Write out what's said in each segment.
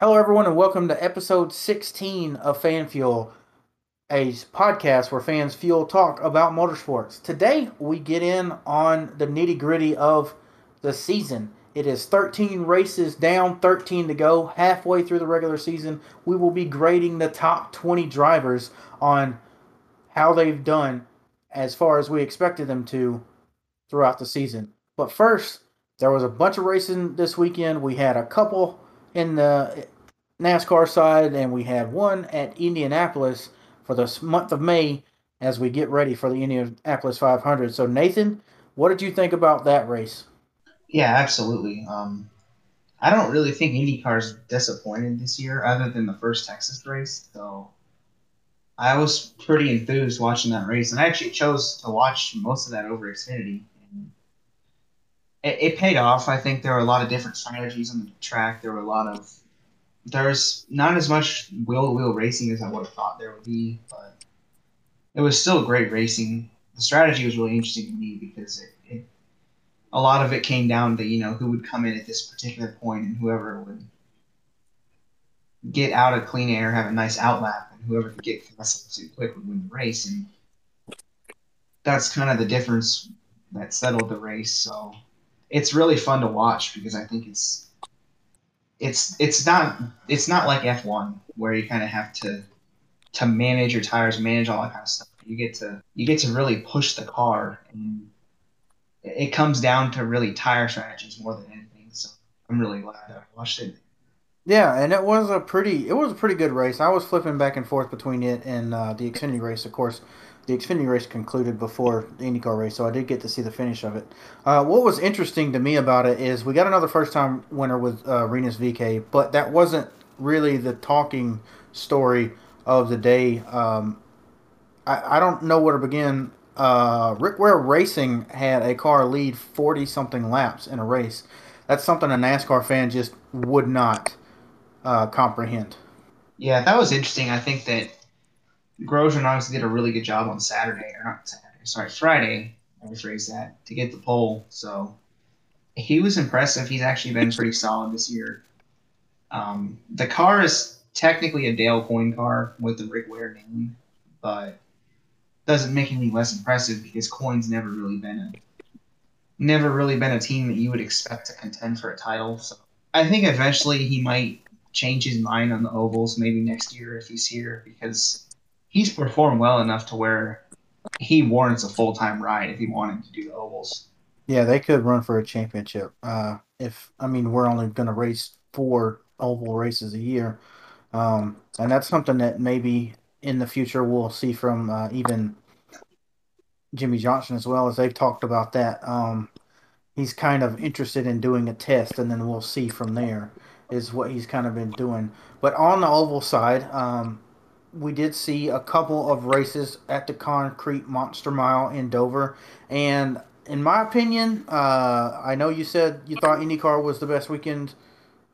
Hello, everyone, and welcome to episode 16 of Fan Fuel, a podcast where fans fuel talk about motorsports. Today, we get in on the nitty gritty of the season. It is 13 races down, 13 to go, halfway through the regular season. We will be grading the top 20 drivers on how they've done as far as we expected them to throughout the season. But first, there was a bunch of racing this weekend. We had a couple in the NASCAR side, and we had one at Indianapolis for the month of May as we get ready for the Indianapolis 500. So, Nathan, what did you think about that race? Yeah, absolutely. Um, I don't really think IndyCar's disappointed this year, other than the first Texas race. So, I was pretty enthused watching that race, and I actually chose to watch most of that over Xfinity. It, it paid off. I think there were a lot of different strategies on the track. There were a lot of there's not as much wheel to wheel racing as I would have thought there would be, but it was still great racing. The strategy was really interesting to me because it, it a lot of it came down to you know who would come in at this particular point and whoever would get out of clean air, have a nice outlap, and whoever could get fast too quick would win the race. And that's kind of the difference that settled the race. So it's really fun to watch because I think it's it's it's not it's not like F one where you kind of have to to manage your tires, manage all that kind of stuff. You get to you get to really push the car, and it comes down to really tire strategies more than anything. So I'm really glad I watched it. Yeah, and it was a pretty it was a pretty good race. I was flipping back and forth between it and uh, the Xfinity race, of course the Xfinity race concluded before the IndyCar race, so I did get to see the finish of it. Uh, what was interesting to me about it is we got another first time winner with uh, Rinus VeeKay, but that wasn't really the talking story of the day. Um, I, I don't know where to begin. Uh, Rick Ware Racing had a car lead 40 something laps in a race. That's something a NASCAR fan just would not uh, comprehend. Yeah, that was interesting. I think that Grosjean obviously did a really good job on Saturday, or not Saturday, sorry, Friday. I rephrase that to get the pole. So he was impressive. He's actually been pretty solid this year. Um, the car is technically a Dale Coyne car with the Rick Ware name, but doesn't make any less impressive because Coyne's never really been a never really been a team that you would expect to contend for a title. So I think eventually he might change his mind on the ovals maybe next year if he's here because he's performed well enough to where he warrants a full time ride if he wanted to do the ovals. Yeah, they could run for a championship. Uh, if I mean, we're only going to race four oval races a year, um, and that's something that maybe in the future we'll see from uh, even Jimmie Johnson as well as they've talked about that. Um, he's kind of interested in doing a test, and then we'll see from there. Is what he's kind of been doing. But on the oval side, um, we did see a couple of races at the Concrete Monster Mile in Dover, and in my opinion, uh, I know you said you thought IndyCar was the best weekend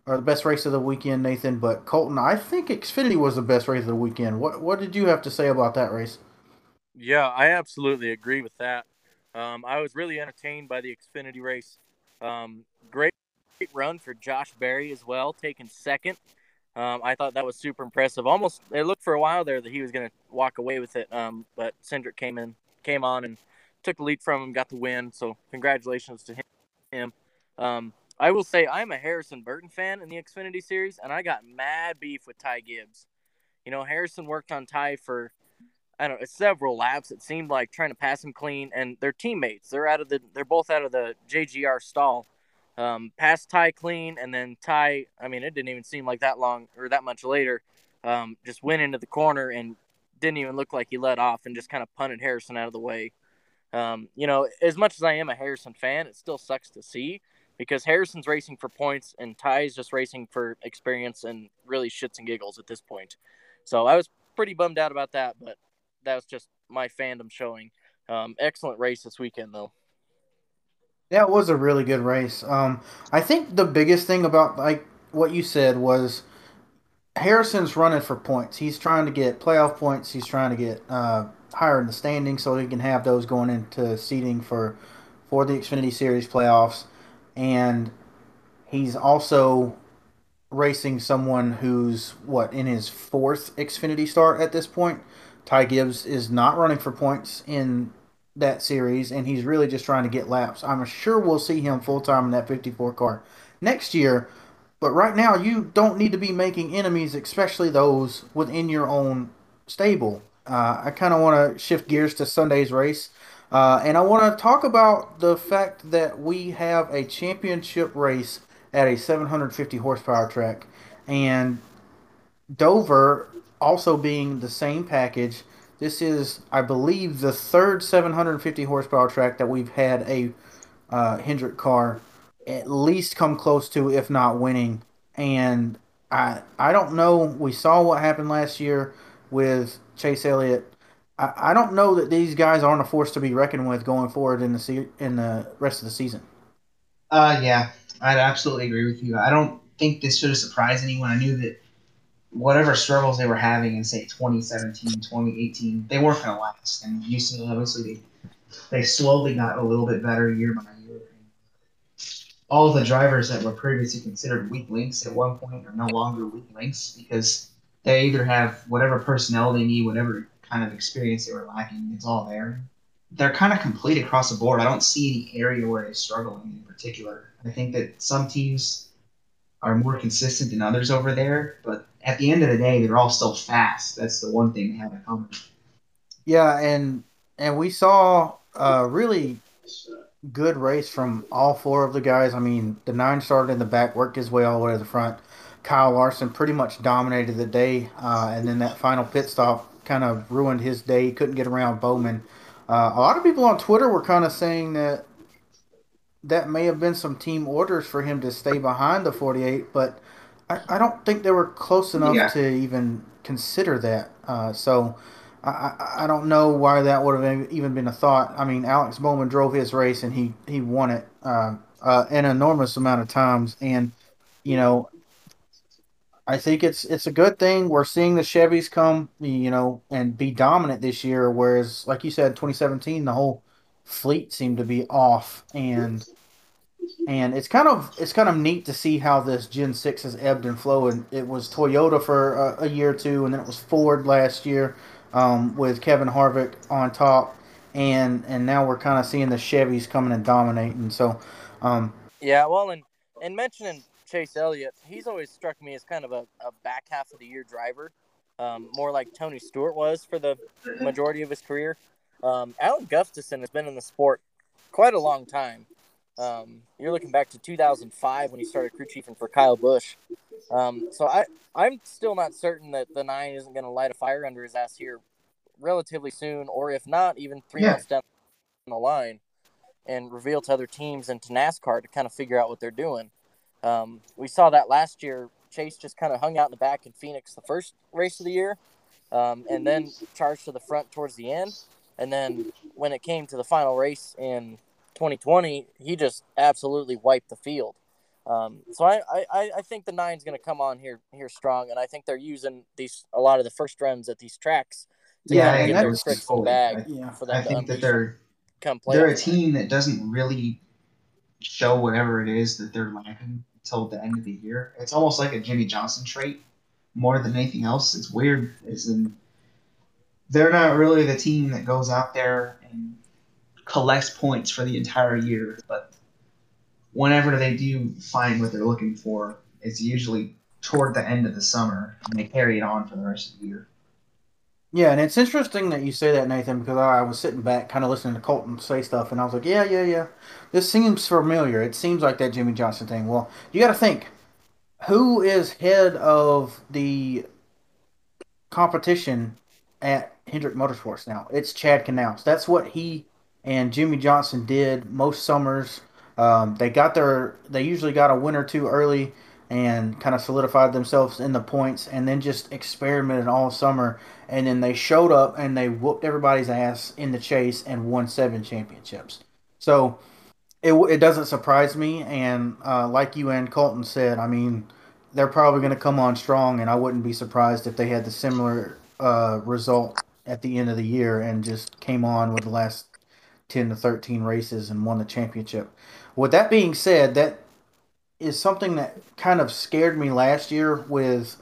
or the best race of the weekend, Nathan. But Colton, I think Xfinity was the best race of the weekend. What what did you have to say about that race? Yeah, I absolutely agree with that. Um, I was really entertained by the Xfinity race. Um, great run for Josh Berry as well, taking second. Um, I thought that was super impressive. Almost, it looked for a while there that he was going to walk away with it, um, but Cindric came in, came on, and took the lead from him, got the win. So congratulations to him. Um, I will say I'm a Harrison Burton fan in the Xfinity series, and I got mad beef with Ty Gibbs. You know, Harrison worked on Ty for I don't know several laps. It seemed like trying to pass him clean, and they're teammates. They're out of the they're both out of the JGR stall. Um, passed Ty clean, and then Ty. I mean, it didn't even seem like that long or that much later. Um, just went into the corner and didn't even look like he let off, and just kind of punted Harrison out of the way. Um, you know, as much as I am a Harrison fan, it still sucks to see because Harrison's racing for points and Ty's just racing for experience and really shits and giggles at this point. So I was pretty bummed out about that, but that was just my fandom showing. Um, excellent race this weekend, though. Yeah, it was a really good race. Um, I think the biggest thing about like what you said was Harrison's running for points. He's trying to get playoff points. He's trying to get uh, higher in the standing so he can have those going into seeding for for the Xfinity Series playoffs. And he's also racing someone who's what in his fourth Xfinity start at this point. Ty Gibbs is not running for points in that series, and he's really just trying to get laps. I'm sure we'll see him full time in that 54 car next year. But right now, you don't need to be making enemies, especially those within your own stable. Uh, I kind of want to shift gears to Sunday's race. Uh, and I want to talk about the fact that we have a championship race at a 750 horsepower track. And Dover also being the same package. This is, I believe, the third 750 horsepower track that we've had a uh, Hendrick car at least come close to, if not winning. And I I don't know. We saw what happened last year with Chase Elliott. I, I don't know that these guys aren't a force to be reckoned with going forward in the se- in the rest of the season. Uh, yeah, I'd absolutely agree with you. I don't think this should have surprised anyone. I knew that whatever struggles they were having in say 2017, 2018, they weren't going to last. And Houston obviously they they slowly got a little bit better year by year. All the drivers that were previously considered weak links at one point are no longer weak links because they either have whatever personnel they need, whatever kind of experience they were lacking, it's all there. They're kind of complete across the board. I don't see any area where they're struggling in particular. I think that some teams are more consistent than others over there, but at the end of the day, they're all still fast. That's the one thing they have in common. Yeah, and and we saw a really good race from all four of the guys. I mean, the nine started in the back, worked his way all the way to the front. Kyle Larson pretty much dominated the day, uh, and then that final pit stop kind of ruined his day. He couldn't get around Bowman. Uh, a lot of people on Twitter were kind of saying that that may have been some team orders for him to stay behind the 48, but I, I don't think they were close enough Yeah. to even consider that. Uh, so I, I, don't know why that would have even been a thought. I mean, Alex Bowman drove his race and he, he won it uh, uh, an enormous amount of times. And, you know, I think it's it's a good thing. We're seeing the Chevys come, you know, and be dominant this year. Whereas, like you said, 2017, the whole fleet seemed to be off, and and it's kind of it's kind of neat to see how this Gen Six has ebbed and flowed. It was Toyota for a, a year or two, and then it was Ford last year um, with Kevin Harvick on top, and and now we're kind of seeing the Chevys coming and dominating. So, um, Yeah, well, and and mentioning Chase Elliott, he's always struck me as kind of a, a back half of the year driver, um, more like Tony Stewart was for the majority of his career. Um, Alan Gustafson has been in the sport quite a long time. Um, you're looking back to 2005 when he started crew chiefing for Kyle Busch. Um, so I I'm still not certain that the nine isn't going to light a fire under his ass here relatively soon, or if not, even three Yeah. months down the line, and reveal to other teams and to NASCAR to kind of figure out what they're doing. Um, we saw that last year. Chase just kind of hung out in the back in Phoenix the first race of the year, um, and then charged to the front towards the end. And then when it came to the final race in 2020, he just absolutely wiped the field. Um, so I, I, I think the nine's going to come on here here strong, and I think they're using these a lot of the first runs at these tracks to Yeah, kind of and get their that's tricks in the bag yeah, for them I think that unleash they're come play. they're a team that doesn't really show whatever it is that they're lacking until the end of the year. It's almost like a Jimmie Johnson trait more than anything else. It's weird, is in they're not really the team that goes out there and collects points for the entire year, but whenever they do find what they're looking for, it's usually toward the end of the summer and they carry it on for the rest of the year. Yeah, and it's interesting that you say that, Nathan, because I was sitting back, kind of listening to Colton say stuff, and I was like, yeah, yeah, yeah. This seems familiar. It seems like that Jimmie Johnson thing. Well, you got to think who is head of the competition at Hendrick Motorsports now? It's Chad Knaus. That's what he and Jimmie Johnson did most summers. Um, they got their, they usually got a win or two early and kind of solidified themselves in the points and then just experimented all summer and then they showed up and they whooped everybody's ass in the chase and won seven championships. So it, it doesn't surprise me. And uh, like you and Colton said, I mean, they're probably going to come on strong, and I wouldn't be surprised if they had the similar uh, result at the end of the year and just came on with the last 10 to 13 races and won the championship. With that being said, that is something that kind of scared me last year with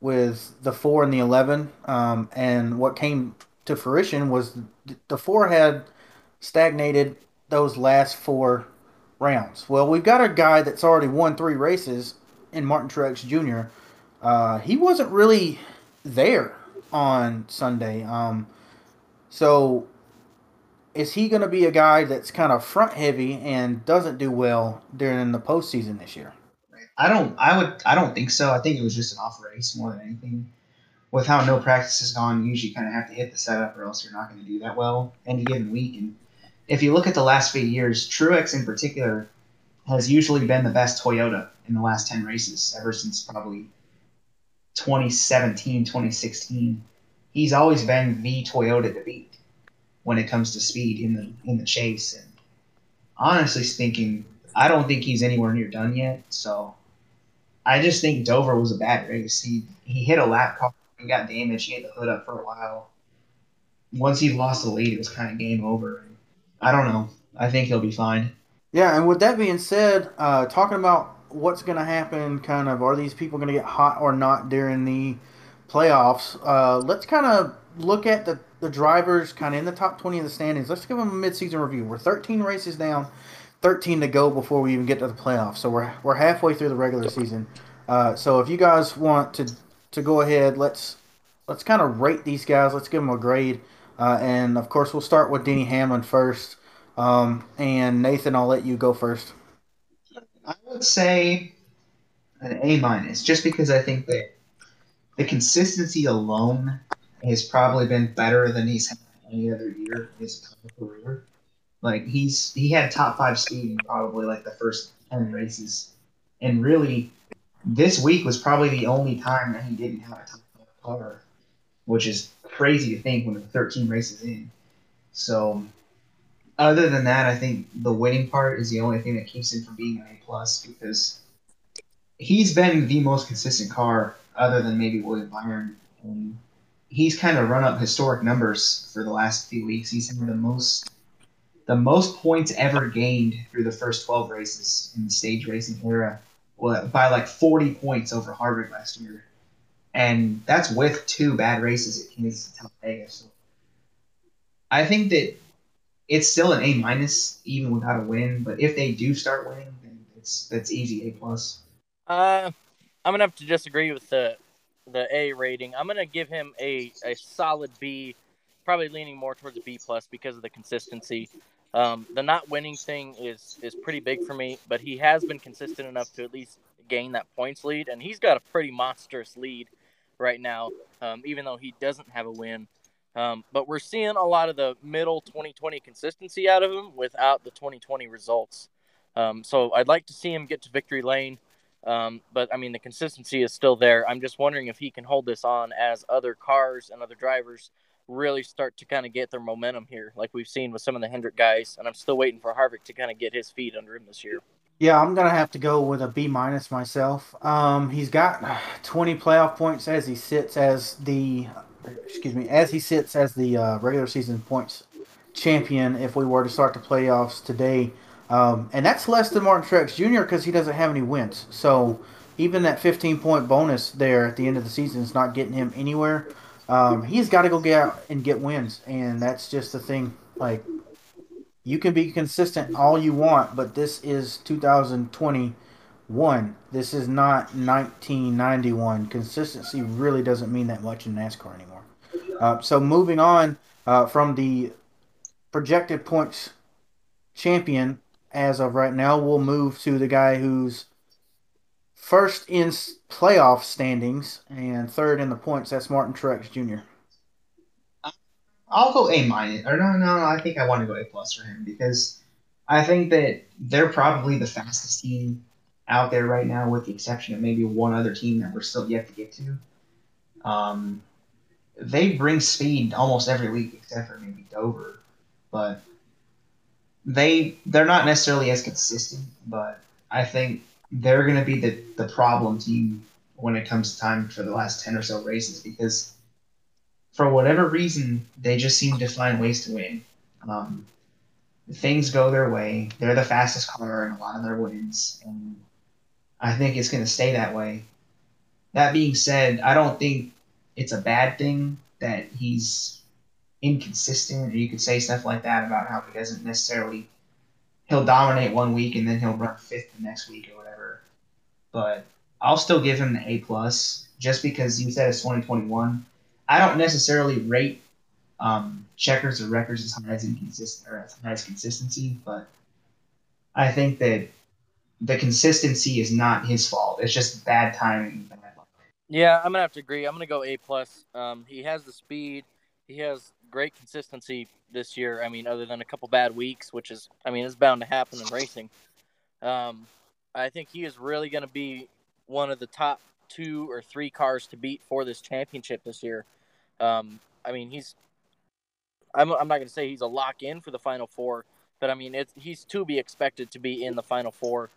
with the four and the eleven, um, and what came to fruition was the four had stagnated those last four rounds. Well, we've got a guy that's already won three races in Martin Truex Jr. Uh, he wasn't really there on Sunday. Um, so is he going to be a guy that's kind of front heavy and doesn't do well during the postseason this year? I don't. I would. I don't think so. I think it was just an off race more than anything. With how no practice has gone, you usually kind of have to hit the setup, or else you're not going to do that well any given week. And if you look at the last few years, Truex in particular has usually been the best Toyota in the last 10 races ever since probably 2017, 2016. He's always been the Toyota to beat when it comes to speed in the in the chase. And honestly speaking, I don't think he's anywhere near done yet. So I just think Dover was a bad race. He he hit a lap car, he got damaged, he had the hood up for a while. Once he lost the lead, it was kind of game over. I don't know. I think he'll be fine. Yeah, and with that being said, uh, talking about what's going to happen, kind of, are these people going to get hot or not during the playoffs? Uh, let's kind of look at the, the drivers kind of in the top 20 of the standings. Let's give them a midseason review. We're 13 races down, 13 to go before we even get to the playoffs. So we're, we're halfway through the regular season. Uh, so if you guys want to to go ahead, let's let's kind of rate these guys. Let's give them a grade. Uh, and of course, we'll start with Denny Hamlin first. Um, and Nathan, I'll let you go first. I would say an A minus, just because I think that the consistency alone has probably been better than he's had any other year in his career. Like he's he had top five speed in probably like the first ten races, and really, this week was probably the only time that he didn't have a top five car, which is crazy to think when they're 13 races in. So, other than that, I think the winning part is the only thing that keeps him from being an A plus because he's been the most consistent car, other than maybe William Byron, and he's kind of run up historic numbers for the last few weeks. He's had the most the most points ever gained through the first 12 races in the stage racing era by like 40 points over Harvick last year and that's with two bad races at Kansas and Talladega. So I think that it's still an A minus even without a win. But if they do start winning, then it's that's easy A plus. Uh, I'm gonna have to disagree with the the A rating. I'm gonna give him a a solid B, probably leaning more towards a B plus because of the consistency. Um, the not winning thing is is pretty big for me, but he has been consistent enough to at least gain that points lead, and he's got a pretty monstrous lead right now, um, even though he doesn't have a win. Um, but we're seeing a lot of the middle 2020 consistency out of him without the 2020 results. Um, so I'd like to see him get to victory lane. Um, but I mean, the consistency is still there. I'm just wondering if he can hold this on as other cars and other drivers really start to kind of get their momentum here, like we've seen with some of the Hendrick guys. And I'm still waiting for Harvick to kind of get his feet under him this year. Yeah, I'm gonna have to go with a B minus myself. Um, he's got 20 playoff points as he sits as the, excuse me, as he sits as the uh, regular season points champion. If we were to start the playoffs today, um, and that's less than Martin Truex Jr. because he doesn't have any wins. So even that 15 point bonus there at the end of the season is not getting him anywhere. Um, he's got to go get out and get wins, and that's just the thing. Like you can be consistent all you want, but this is 2021. This is not 1991. Consistency really doesn't mean that much in NASCAR anymore. Uh, so moving on uh, from the projected points champion as of right now, we'll move to the guy who's first in playoff standings and third in the points. That's Martin Truex Jr. I'll go A minus. Or no, no, no, I think I want to go A plus for him because I think that they're probably the fastest team out there right now, with the exception of maybe one other team that we're still yet to get to. Um, they bring speed almost every week, except for maybe Dover, but they they're not necessarily as consistent. But I think they're going to be the the problem team when it comes time for the last ten or so races because for whatever reason, they just seem to find ways to win. Um, things go their way. They're the fastest car in a lot of their wins, and I think it's going to stay that way. That being said, I don't think it's a bad thing that he's inconsistent, or you could say stuff like that about how he doesn't necessarily he'll dominate one week and then he'll run fifth the next week or whatever. But I'll still give him the A plus just because you said it's 2021. I don't necessarily rate um, checkers or records as high as inconsistent or as high as consistency, but I think that the consistency is not his fault. It's just bad timing. Yeah, I'm gonna have to agree. I'm gonna go A plus. Um, he has the speed. He has great consistency this year. I mean, other than a couple bad weeks, which is, I mean, it's bound to happen in racing. Um, I think he is really going to be one of the top two or three cars to beat for this championship this year. Um, I mean, he's. I'm, I'm not going to say he's a lock in for the final four, but I mean, it's he's to be expected to be in the final four.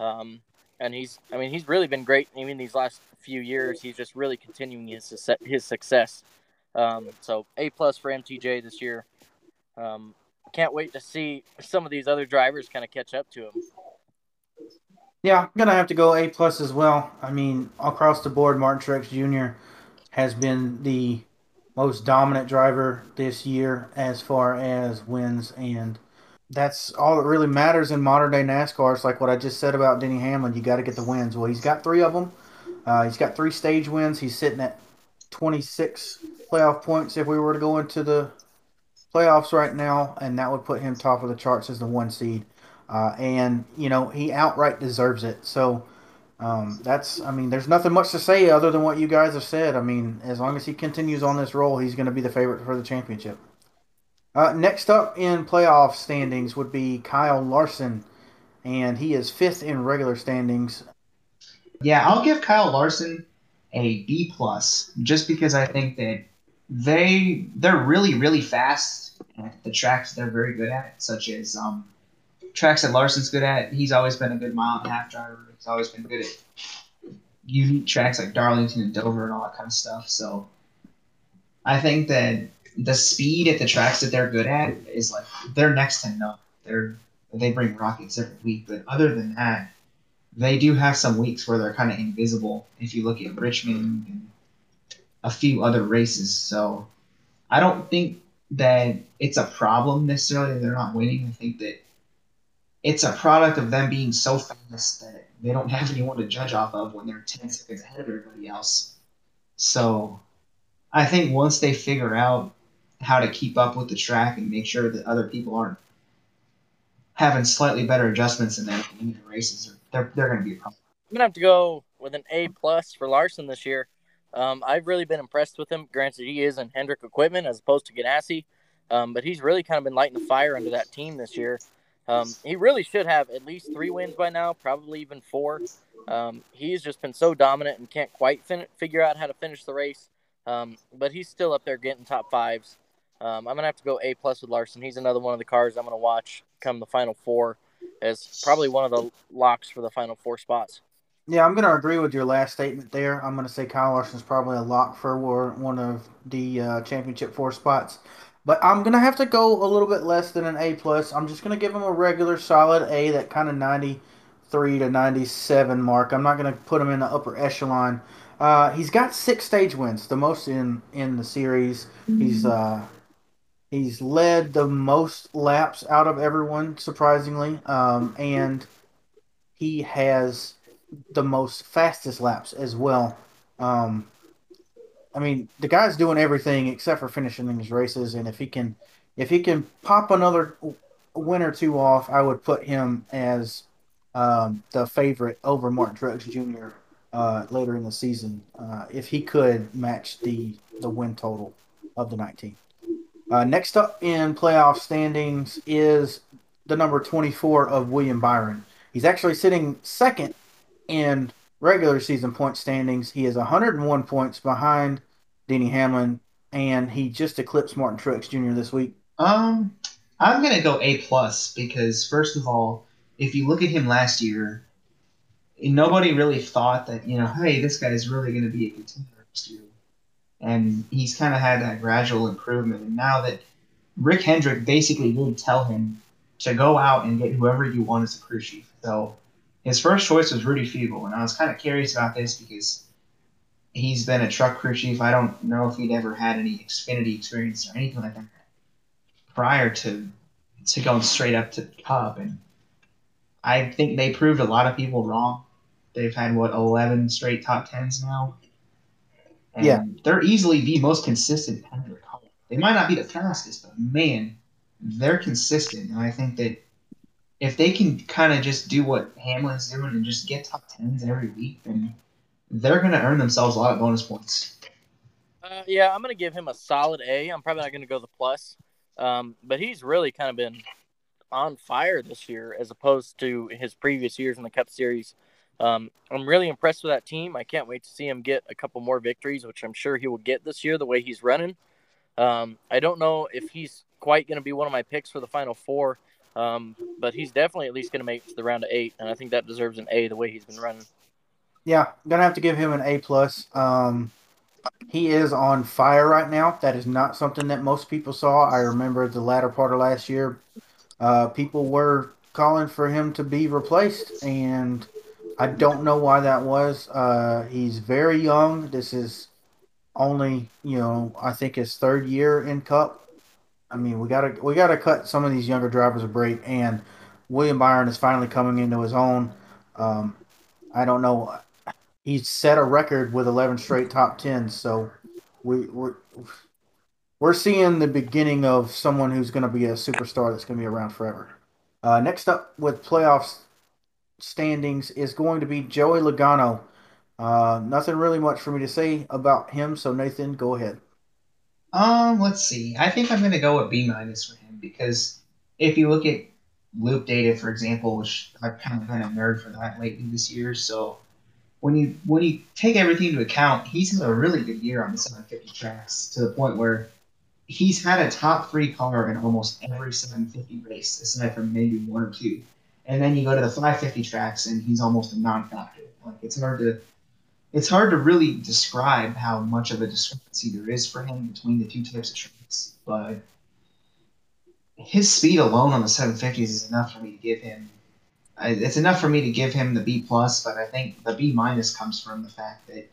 Um, and he's, I mean, he's really been great. Even these last few years, he's just really continuing his his success. Um, so A plus for MTJ this year. Um, can't wait to see some of these other drivers kind of catch up to him. Yeah, I'm gonna have to go A plus as well. I mean, across the board, Martin Truex Jr. has been the most dominant driver this year as far as wins, and that's all that really matters in modern day NASCAR. It's like what I just said about Denny Hamlin. You got to get the wins. Well, he's got three of them. Uh, he's got three stage wins. He's sitting at 26 playoff points if we were to go into the playoffs right now, and that would put him top of the charts as the one seed. Uh, and you know he outright deserves it. So um, that's I mean, there's nothing much to say other than what you guys have said. I mean, as long as he continues on this roll, he's going to be the favorite for the championship. Uh, next up in playoff standings would be Kyle Larson, and he is fifth in regular standings. Yeah, I'll give Kyle Larson a B plus just because I think that they they're really really fast at the tracks they're very good at, such as um, tracks that Larson's good at. He's always been a good mile and a half driver. He's always been good at unique tracks like Darlington and Dover and all that kind of stuff. So I think that the speed at the tracks that they're good at is like they're next to none. They're they bring rockets every week, but other than that, they do have some weeks where they're kind of invisible. If you look at Richmond and a few other races, so I don't think that it's a problem necessarily they're not winning. I think that it's a product of them being so fast that they don't have anyone to judge off of when they're 10 seconds ahead of everybody else. So I think once they figure out how to keep up with the track and make sure that other people aren't having slightly better adjustments in them in the races, they're, they're going to be a problem. I'm going to have to go with an A plus for Larson this year. Um, I've really been impressed with him. Granted, he is in Hendrick equipment as opposed to Ganassi, um, but he's really kind of been lighting the fire under that team this year. Um, he really should have at least three wins by now, probably even four. Um, he's just been so dominant and can't quite fin- figure out how to finish the race. Um, but he's still up there getting top fives. Um, I'm gonna have to go A plus with Larson. He's another one of the cars I'm gonna watch come the final four as probably one of the locks for the final four spots. Yeah, I'm gonna agree with your last statement there. I'm gonna say Kyle Larson's probably a lock for one of the uh, championship four spots. But I'm gonna have to go a little bit less than an A plus. I'm just gonna give him a regular solid A, that kind of 93 to 97 mark. I'm not gonna put him in the upper echelon. Uh, he's got six stage wins, the most in in the series. He's uh, he's led the most laps out of everyone, surprisingly, um, and he has the most fastest laps as well. Um, I mean, the guy's doing everything except for finishing these races, and if he can, if he can pop another win or two off, I would put him as um, the favorite over Martin Truex Jr. Uh, later in the season, uh, if he could match the the win total of the 19. Uh, next up in playoff standings is the number 24 of William Byron. He's actually sitting second in regular season point standings. He is 101 points behind Denny Hamlin, and he just eclipsed Martin Truex Jr. this week. Um, I'm gonna go A plus because first of all, if you look at him last year, nobody really thought that you know, hey, this guy is really gonna be a contender next year, and he's kind of had that gradual improvement. And now that Rick Hendrick basically did tell him to go out and get whoever you want as a crew chief, so his first choice was Rudy Fugle, and I was kind of curious about this because he's been a truck crew chief. I don't know if he'd ever had any Xfinity experience or anything like that prior to to going straight up to the Cup, and I think they proved a lot of people wrong. They've had what eleven straight top tens now. And Yeah. they're easily the most consistent competitor. They might not be the fastest, but man, they're consistent. And I think that if they can kind of just do what Hamlin's doing and just get top tens every week, then they're going to earn themselves a lot of bonus points. Uh, yeah, I'm gonna give him a solid A. I'm probably not gonna go the plus, um, but he's really kind of been on fire this year as opposed to his previous years in the Cup Series. Um, I'm really impressed with that team. I can't wait to see him get a couple more victories, which I'm sure he will get this year the way he's running. Um, I don't know if he's quite going to be one of my picks for the final four, um, but he's definitely at least going to make the round of eight, and I think that deserves an A the way he's been running. Yeah, gonna have to give him an A plus. Um, he is on fire right now. That is not something that most people saw. I remember the latter part of last year, uh, people were calling for him to be replaced, and I don't know why that was. Uh, he's very young. This is only you know I think his third year in Cup. I mean we gotta we gotta cut some of these younger drivers a break, and William Byron is finally coming into his own. Um, I don't know he's set a record with 11 straight top 10s so we, we're we're seeing the beginning of someone who's going to be a superstar that's going to be around forever uh, next up with playoffs standings is going to be joey logano uh, nothing really much for me to say about him so nathan go ahead Um, let's see. I think I'm going to go with B minus for him because if you look at loop data, for example, which I've kind of been a nerd for that lately this year, so when you when you take everything into account, he's had a really good year on the 750 tracks to the point where he's had a top three car in almost every 750 race, aside from maybe one or two. And then you go to the 550 tracks, and he's almost a non-factor. Like it's hard to it's hard to really describe how much of a discrepancy there is for him between the two types of tracks, but his speed alone on the 750s is enough for me to give him. It's enough for me to give him the B plus, but I think the B minus comes from the fact that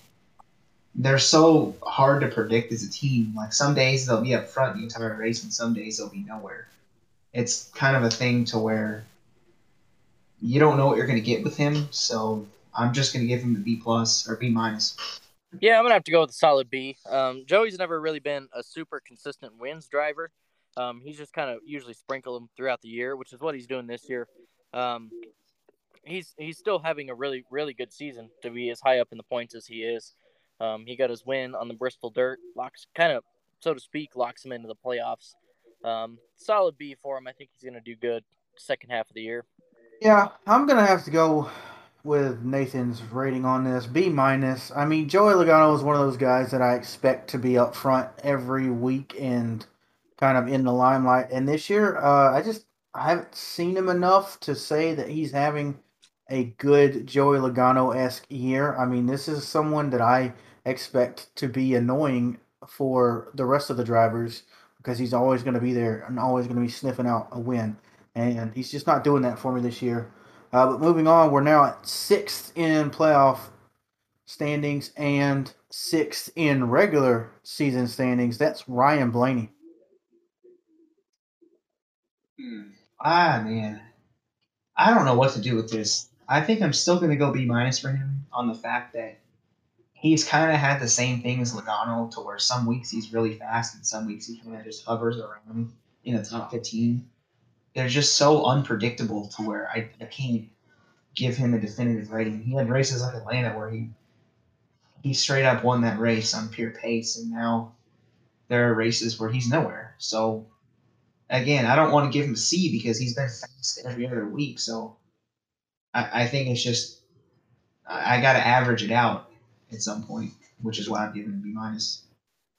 they're so hard to predict as a team. Like some days they'll be up front the entire race, and some days they'll be nowhere. It's kind of a thing to where you don't know what you're going to get with him, so I'm just going to give him a B plus or B minus. Yeah, I'm gonna have to go with a solid B. Um, Joey's never really been a super consistent wins driver. Um, he's just kind of usually sprinkle them throughout the year, which is what he's doing this year. Um, he's he's still having a really really good season to be as high up in the points as he is. Um, he got his win on the Bristol Dirt, locks kind of so to speak, locks him into the playoffs. Um, solid B for him. I think he's gonna do good second half of the year. Yeah, I'm gonna have to go with Nathan's rating on this B minus. I mean, Joey Logano is one of those guys that I expect to be up front every week and kind of in the limelight. And this year, uh, I just I haven't seen him enough to say that he's having a good Joey Logano esque year. I mean, this is someone that I expect to be annoying for the rest of the drivers because he's always going to be there and always going to be sniffing out a win and he's just not doing that for me this year. Uh, but moving on, we're now at sixth in playoff standings and sixth in regular season standings. That's Ryan Blaney. Ah man, I don't know what to do with this. I think I'm still going to go B minus for him on the fact that he's kind of had the same thing as Logano, to where some weeks he's really fast and some weeks he kind of just hovers around in the top 15. They're just so unpredictable to where I, I can't give him a definitive rating. He had races like Atlanta where he he straight up won that race on pure pace, and now there are races where he's nowhere. So again, I don't want to give him a C because he's been fast every other week. So I, I think it's just I, I got to average it out at some point, which is why I'm giving him B minus.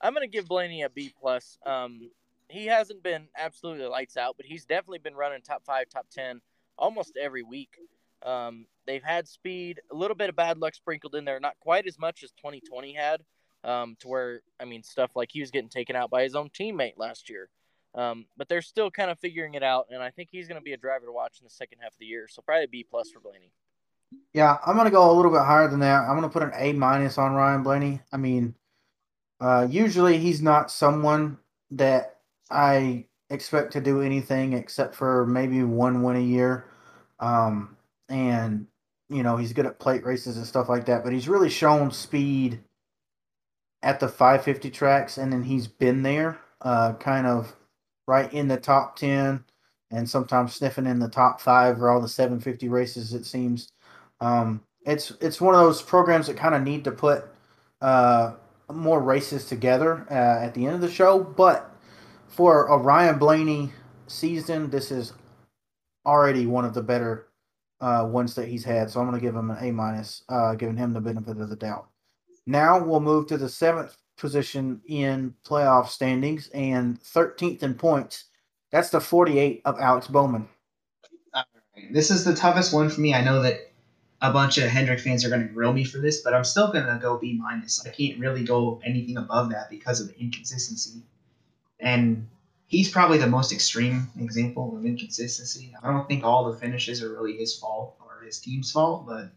I'm gonna give Blaney a B plus. Um, he hasn't been absolutely lights out, but he's definitely been running top five, top ten almost every week. Um, they've had speed, a little bit of bad luck sprinkled in there, not quite as much as 2020 had. Um, to where I mean, stuff like he was getting taken out by his own teammate last year. Um, but they're still kind of figuring it out, and I think he's going to be a driver to watch in the second half of the year. So probably B plus for Blaney. Yeah, I'm gonna go a little bit higher than that. I'm gonna put an A minus on Ryan Blaney. I mean, uh, usually he's not someone that I expect to do anything except for maybe one win a year. Um, and you know he's good at plate races and stuff like that. But he's really shown speed at the 550 tracks, and then he's been there, uh, kind of right in the top 10, and sometimes sniffing in the top five for all the 750 races. It seems um, it's it's one of those programs that kind of need to put uh, more races together uh, at the end of the show. But for a Ryan Blaney season, this is already one of the better uh, ones that he's had. So I'm going to give him an A minus, uh, giving him the benefit of the doubt. Now we'll move to the seventh position in playoff standings and 13th in points. That's the 48 of Alex Bowman. This is the toughest one for me. I know that a bunch of Hendrick fans are going to grill me for this, but I'm still going to go B minus. I can't really go anything above that because of the inconsistency. And he's probably the most extreme example of inconsistency. I don't think all the finishes are really his fault or his team's fault, but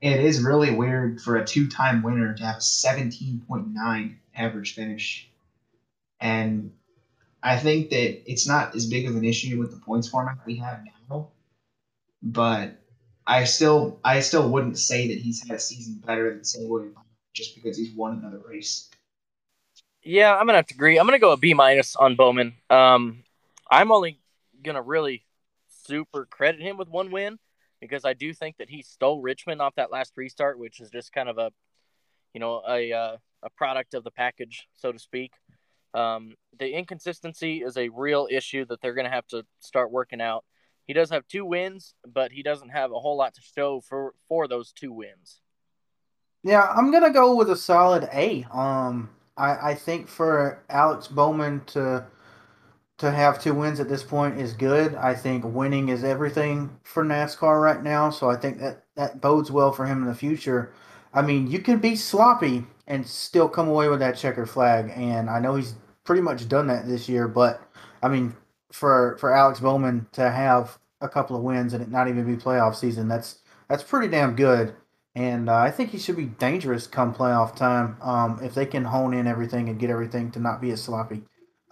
it is really weird for a two-time winner to have a 17.9 average finish. And I think that it's not as big of an issue with the points format we have now, but I still I still wouldn't say that he's had a season better than say William just because he's won another race. Yeah, I'm gonna have to agree. I'm gonna go a B minus on Bowman. Um, I'm only gonna really super credit him with one win because I do think that he stole Richmond off that last restart, which is just kind of a, you know, a uh, a product of the package, so to speak. Um, the inconsistency is a real issue that they're gonna have to start working out. He does have two wins, but he doesn't have a whole lot to show for for those two wins. Yeah, I'm gonna go with a solid A. Um, I I think for Alex Bowman to to have two wins at this point is good. I think winning is everything for NASCAR right now, so I think that that bodes well for him in the future. I mean, you can be sloppy and still come away with that checker flag, and I know he's pretty much done that this year. But I mean, for for Alex Bowman to have a couple of wins and it not even be playoff season, that's that's pretty damn good. And uh, I think he should be dangerous come playoff time um, if they can hone in everything and get everything to not be as sloppy.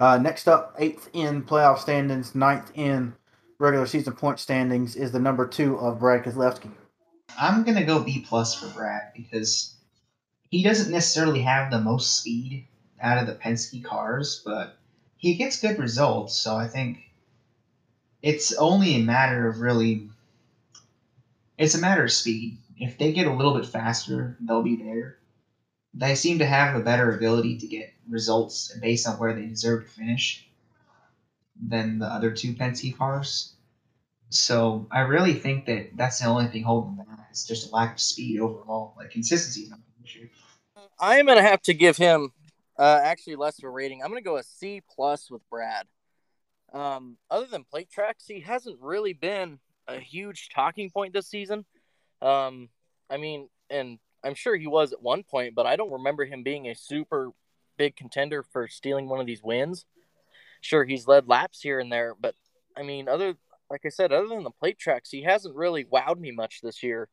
Uh, next up, eighth in playoff standings, ninth in regular season point standings is the number two of Brad Keselowski. I'm gonna go B plus for Brad because he doesn't necessarily have the most speed out of the Penske cars, but he gets good results. So I think it's only a matter of really, it's a matter of speed. If they get a little bit faster, they'll be there. They seem to have a better ability to get results based on where they deserve to finish than the other two Penske cars. So I really think that that's the only thing holding them back. It's just a lack of speed overall. Like consistency is not an issue. I am gonna have to give him uh, actually less of a rating. I'm gonna go a C plus with Brad. Um, other than plate tracks, he hasn't really been a huge talking point this season. Um, I mean, and I'm sure he was at one point, but I don't remember him being a super big contender for stealing one of these wins. Sure, he's led laps here and there, but I mean, other like I said, other than the plate tracks, he hasn't really wowed me much this year.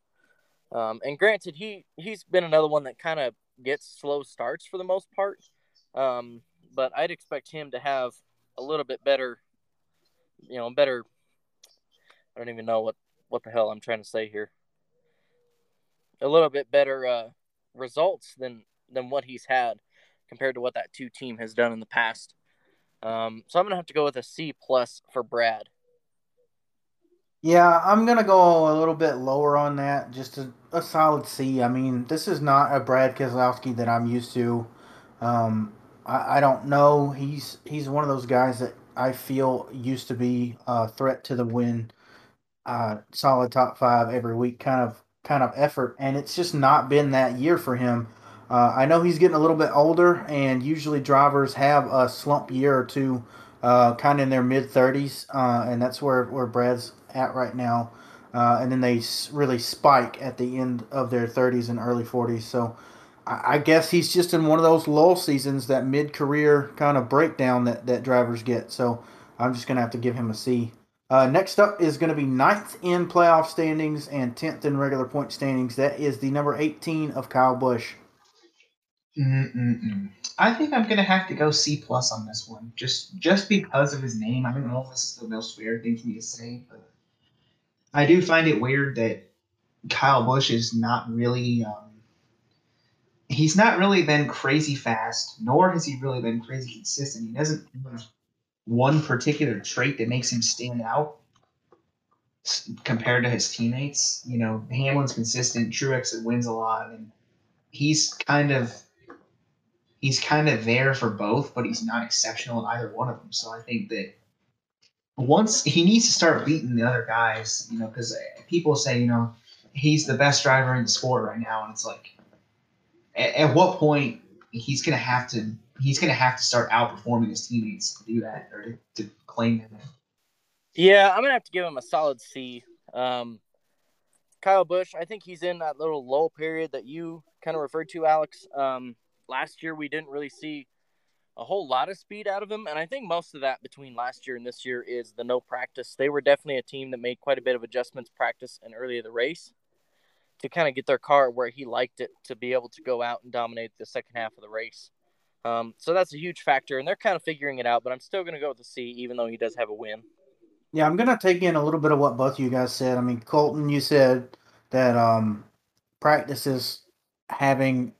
Um, and granted, he he's been another one that kind of gets slow starts for the most part. Um, but I'd expect him to have a little bit better, you know, better. I don't even know what what the hell I'm trying to say here. A little bit better uh, results than than what he's had compared to what that two team has done in the past. Um, so I'm gonna have to go with a C plus for Brad. Yeah, I'm gonna go a little bit lower on that, just a, a solid C. I mean, this is not a Brad Keselowski that I'm used to. Um, I, I don't know. He's he's one of those guys that I feel used to be a threat to the win, uh, solid top five every week kind of kind of effort, and it's just not been that year for him. Uh, I know he's getting a little bit older, and usually drivers have a slump year or two, uh, kind of in their mid 30s, uh, and that's where, where Brad's at right now. Uh, and then they really spike at the end of their 30s and early 40s. So I, I guess he's just in one of those lull seasons, that mid career kind of breakdown that, that drivers get. So I'm just going to have to give him a C. Uh, next up is going to be ninth in playoff standings and tenth in regular point standings. That is the number eighteen of Kyle Busch. I think I'm gonna have to go C plus on this one, just just because of his name. I don't know if this is the most fair thing for me to say, but I do find it weird that Kyle Busch is not really. Um, he's not really been crazy fast, nor has he really been crazy consistent. He doesn't one particular trait that makes him stand out compared to his teammates. You know, Hamlin's consistent, Truex wins a lot, and he's kind of he's kind of there for both, but he's not exceptional in either one of them. So I think that once he needs to start beating the other guys, you know, because eh, people say, you know, he's the best driver in the sport right now, and it's like, at, at what point he's gonna have to he's gonna have to start outperforming his teammates to do that or to, to claim that. Yeah, I'm gonna have to give him a solid C. Um, Kyle Busch, I think he's in that little lull period that you kind of referred to, Alex. Um, last year we didn't really see a whole lot of speed out of him, and I think most of that between last year and this year is the no practice. They were definitely a team that made quite a bit of adjustments practice and early in the race to kind of get their car where he liked it to be able to go out and dominate the second half of the race. Um, so that's a huge factor, and they're kind of figuring it out. But I'm still going to go with the C, even though he does have a win. Yeah, I'm going to take in a little bit of what both of you guys said. I mean, Colton, you said that um, practice is having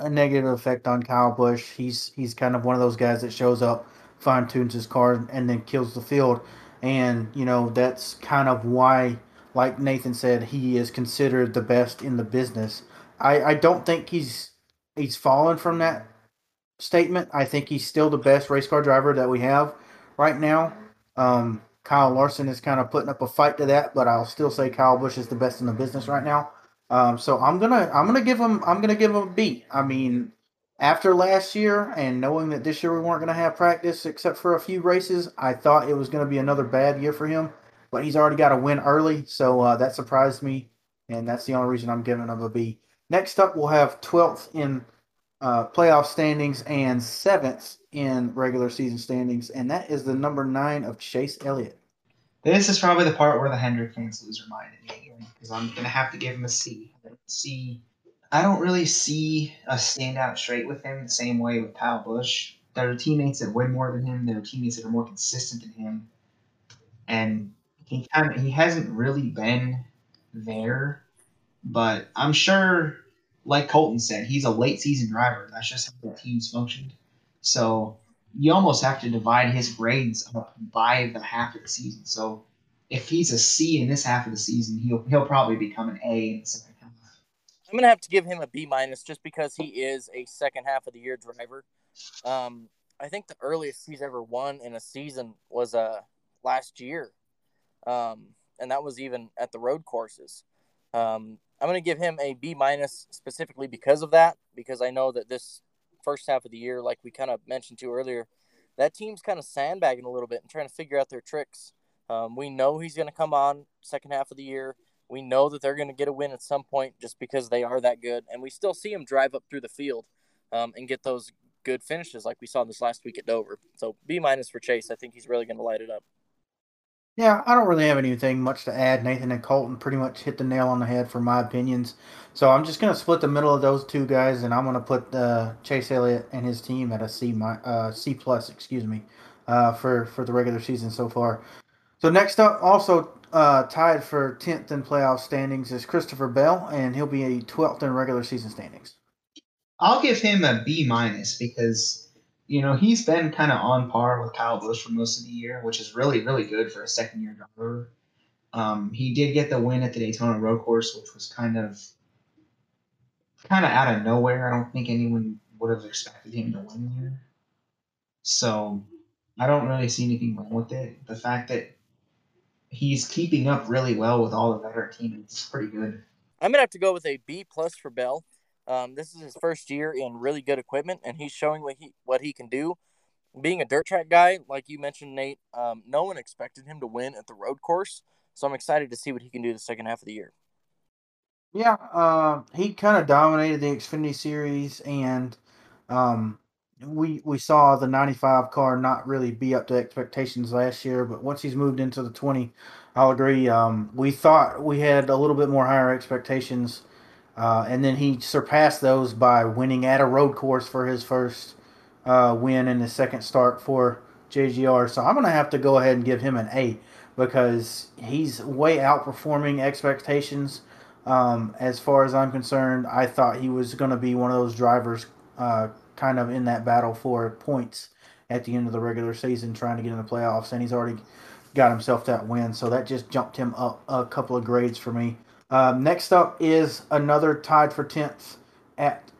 a negative effect on Kyle Busch. He's he's kind of one of those guys that shows up, fine tunes his car, and then kills the field. And you know that's kind of why, like Nathan said, he is considered the best in the business. I I don't think he's he's fallen from that statement. I think he's still the best race car driver that we have right now. Um, Kyle Larson is kind of putting up a fight to that, but I'll still say Kyle Busch is the best in the business right now. Um, so I'm gonna I'm gonna give him I'm gonna give him a B. I mean, after last year and knowing that this year we weren't gonna have practice except for a few races, I thought it was gonna be another bad year for him. But he's already got a win early, so uh, that surprised me, and that's the only reason I'm giving him a B. Next up, we'll have 12th in uh, playoff standings and seventh in regular season standings, and that is the number nine of Chase Elliott. This is probably the part where the Hendrick fans lose their mind because I'm gonna have to give him a C. C. I don't really see a standout trait with him the same way with Kyle Busch. There are teammates that win more than him. There are teammates that are more consistent than him, and he kind of he hasn't really been there. But I'm sure, like Colton said, he's a late season driver. That's just how the teams functioned. So you almost have to divide his grades by the half of the season. So if he's a C in this half of the season, he'll he'll probably become an A in the second half. I'm gonna have to give him a B minus just because he is a second half of the year driver. Um, I think the earliest he's ever won in a season was uh last year, um, and that was even at the road courses. Um, I'm gonna give him a B minus specifically because of that, because I know that this first half of the year, like we kind of mentioned to earlier, that team's kind of sandbagging a little bit and trying to figure out their tricks. Um, we know he's going to come on second half of the year. We know that they're going to get a win at some point just because they are that good, and we still see him drive up through the field um, and get those good finishes like we saw this last week at Dover. So B minus for Chase. I think he's really going to light it up. Yeah, I don't really have anything much to add. Nathan and Colton pretty much hit the nail on the head for my opinions. So I'm just going to split the middle of those two guys, and I'm going to put uh, Chase Elliott and his team at a C, uh, C plus, excuse me, uh, for for the regular season so far. So next up, also uh, tied for 10th in playoff standings is Christopher Bell, and he'll be a 12th in regular season standings. I'll give him a B minus because you know he's been kind of on par with Kyle Busch for most of the year, which is really really good for a second year driver. Um, he did get the win at the Daytona Road Course, which was kind of kind of out of nowhere. I don't think anyone would have expected him to win there. So I don't really see anything wrong with it. The fact that he's keeping up really well with all the veteran teammates. is pretty good. I'm gonna have to go with a B plus for Bell. Um, this is his first year in really good equipment, and he's showing what he what he can do. Being a dirt track guy, like you mentioned, Nate, um, no one expected him to win at the road course, so I'm excited to see what he can do the second half of the year. Yeah, uh, he kind of dominated the Xfinity Series, and um, we we saw the 95 car not really be up to expectations last year, but once he's moved into the 20, I'll agree. Um, we thought we had a little bit more higher expectations, uh, and then he surpassed those by winning at a road course for his first uh, win in his second start for JGR. So I'm gonna have to go ahead and give him an A because he's way outperforming expectations. Um, as far as I'm concerned, I thought he was going to be one of those drivers uh, kind of in that battle for points at the end of the regular season, trying to get in the playoffs, and he's already got himself that win. So that just jumped him up a couple of grades for me. Um, next up is another tied for 10th at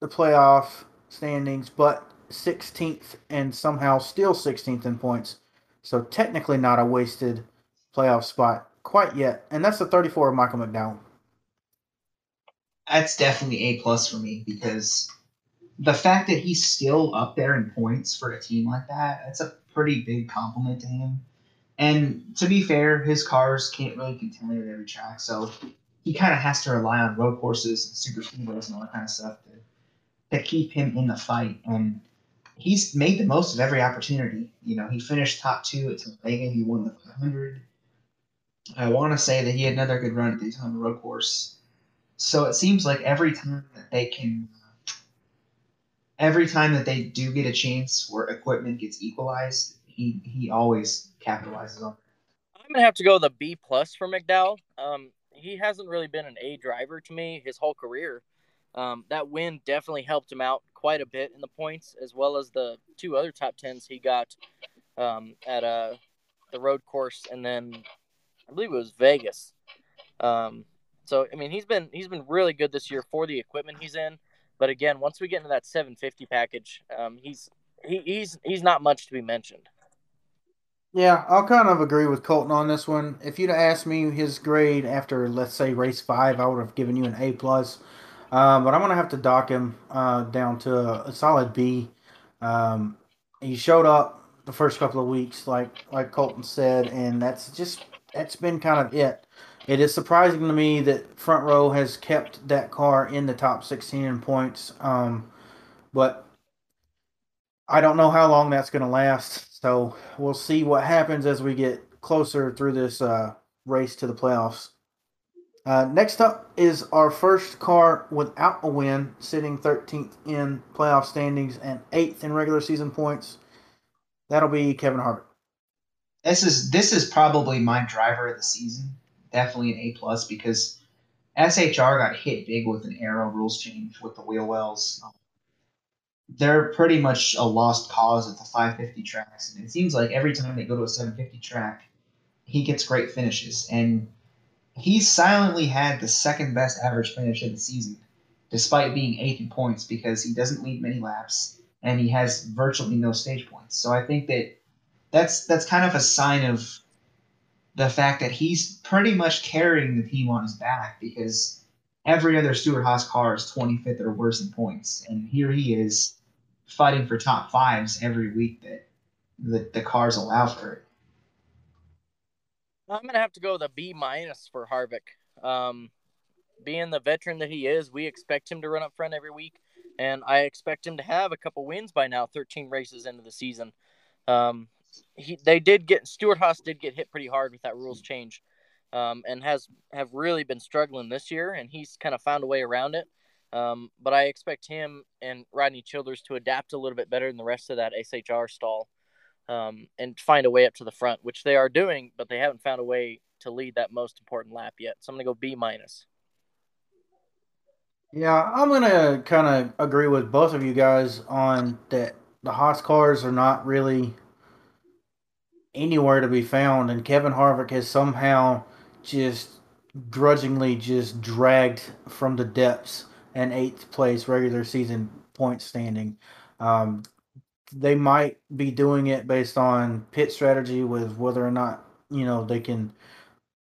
the playoff standings, but 16th and somehow still 16th in points. So technically not a wasted playoff spot quite yet. And that's the 34 of Michael McDowell. That's definitely A plus for me because the fact that he's still up there in points for a team like that, that's a pretty big compliment to him. And to be fair, his cars can't really contend at every track, so he kind of has to rely on road courses and super speedways and all that kind of stuff to, to keep him in the fight. And he's made the most of every opportunity. You know, he finished top two at Talladega. He won the 500. I want to say that he had another good run at Daytona Road Course. So it seems like every time that they can every time that they do get a chance where equipment gets equalized, he he always capitalizes on. I'm gonna have to go the B plus for McDowell. Um, he hasn't really been an A driver to me his whole career. Um, that win definitely helped him out quite a bit in the points, as well as the two other top tens he got um, at uh, the road course, and then I believe it was Vegas. Um, so I mean, he's been he's been really good this year for the equipment he's in. But again, once we get into that 750 package, um, he's he, he's he's not much to be mentioned. Yeah, I'll kind of agree with Colton on this one. If you'd asked me his grade after, let's say, race five, I would have given you an A plus. Um, but I'm gonna have to dock him uh, down to a, a solid B. Um, he showed up the first couple of weeks, like like Colton said, and that's just that's been kind of it. It is surprising to me that Front Row has kept that car in the top 16 in points. Um, but I don't know how long that's going to last. So we'll see what happens as we get closer through this uh, race to the playoffs. Uh, next up is our first car without a win, sitting 13th in playoff standings and 8th in regular season points. That'll be Kevin Harvick. This is this is probably my driver of the season definitely an A plus because SHR got hit big with an aero rules change with the wheel wells. They're pretty much a lost cause at the 550 tracks, and it seems like every time they go to a 750 track, he gets great finishes, and he's silently had the second best average finish of the season, despite being eighth in points because he doesn't lead many laps and he has virtually no stage points. So I think that that's that's kind of a sign of the fact that he's pretty much carrying the team on his back because every other Stewart Haas car is 25th or worse in points, and here he is fighting for top fives every week that the, the cars allow for it. I'm gonna have to go with a B minus for Harvick. Um, being the veteran that he is, we expect him to run up front every week, and I expect him to have a couple wins by now, 13 races into the season. Um, he they did get Stewart Haas did get hit pretty hard with that rules change, um, and has have really been struggling this year, and he's kind of found a way around it. Um, but I expect him and Rodney Childers to adapt a little bit better than the rest of that SHR stall, um, and find a way up to the front, which they are doing, but they haven't found a way to lead that most important lap yet. So I'm gonna go B minus. Yeah, I'm gonna kind of agree with both of you guys on that. The Haas cars are not really anywhere to be found, and Kevin Harvick has somehow just grudgingly just dragged from the depths an eighth place regular season point standing. Um, they might be doing it based on pit strategy with whether or not you know they can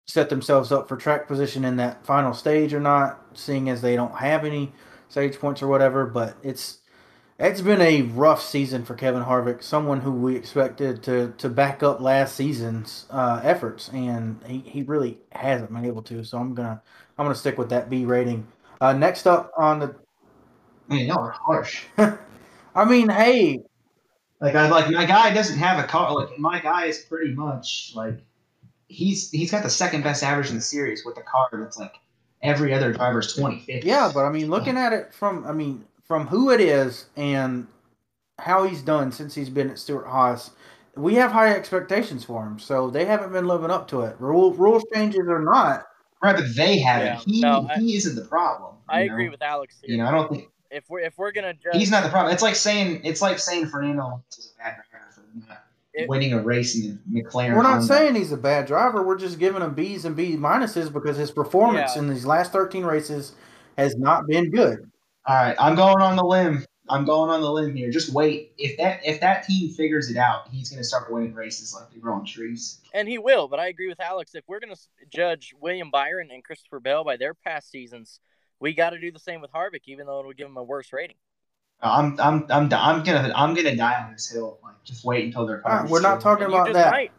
set themselves up for track position in that final stage or not, seeing as they don't have any stage points or whatever. But it's it's been a rough season for Kevin Harvick, someone who we expected to to back up last season's uh, efforts, and he, he really hasn't been able to. So I'm gonna I'm gonna stick with that B rating. Uh, next up on the, man, y'all are harsh. I mean, hey, like I like my guy doesn't have a car. Like my guy is pretty much like he's he's got the second best average in the series with a car that's like every other driver's 20, Yeah, but I mean, looking at it from I mean from who it is and how he's done since he's been at Stewart-Haas, we have high expectations for him. So they haven't been living up to it. Rule rules changes or not. Right, but they haven't. Yeah, he no, I, he isn't the problem. I know? agree with Alex. Here. You know, I don't think if we're if we're gonna judge, he's not the problem. It's like saying it's like saying Fernando is a bad driver for not it, winning a race in McLaren. We're not Honda. saying he's a bad driver. We're just giving him B's and B minuses because his performance yeah. in these last 13 races has not been good. All right, I'm going on the limb. I'm going on the limb here. Just wait. If that if that team figures it out, he's going to start winning races like they grow on trees. And he will. But I agree with Alex. If we're going to judge William Byron and Christopher Bell by their past seasons, we got to do the same with Harvick, even though it would give him a worse rating. Uh, I'm I'm I'm I'm gonna I'm gonna die on this hill. Like just wait until they're. Right, we're not talking about that. Might.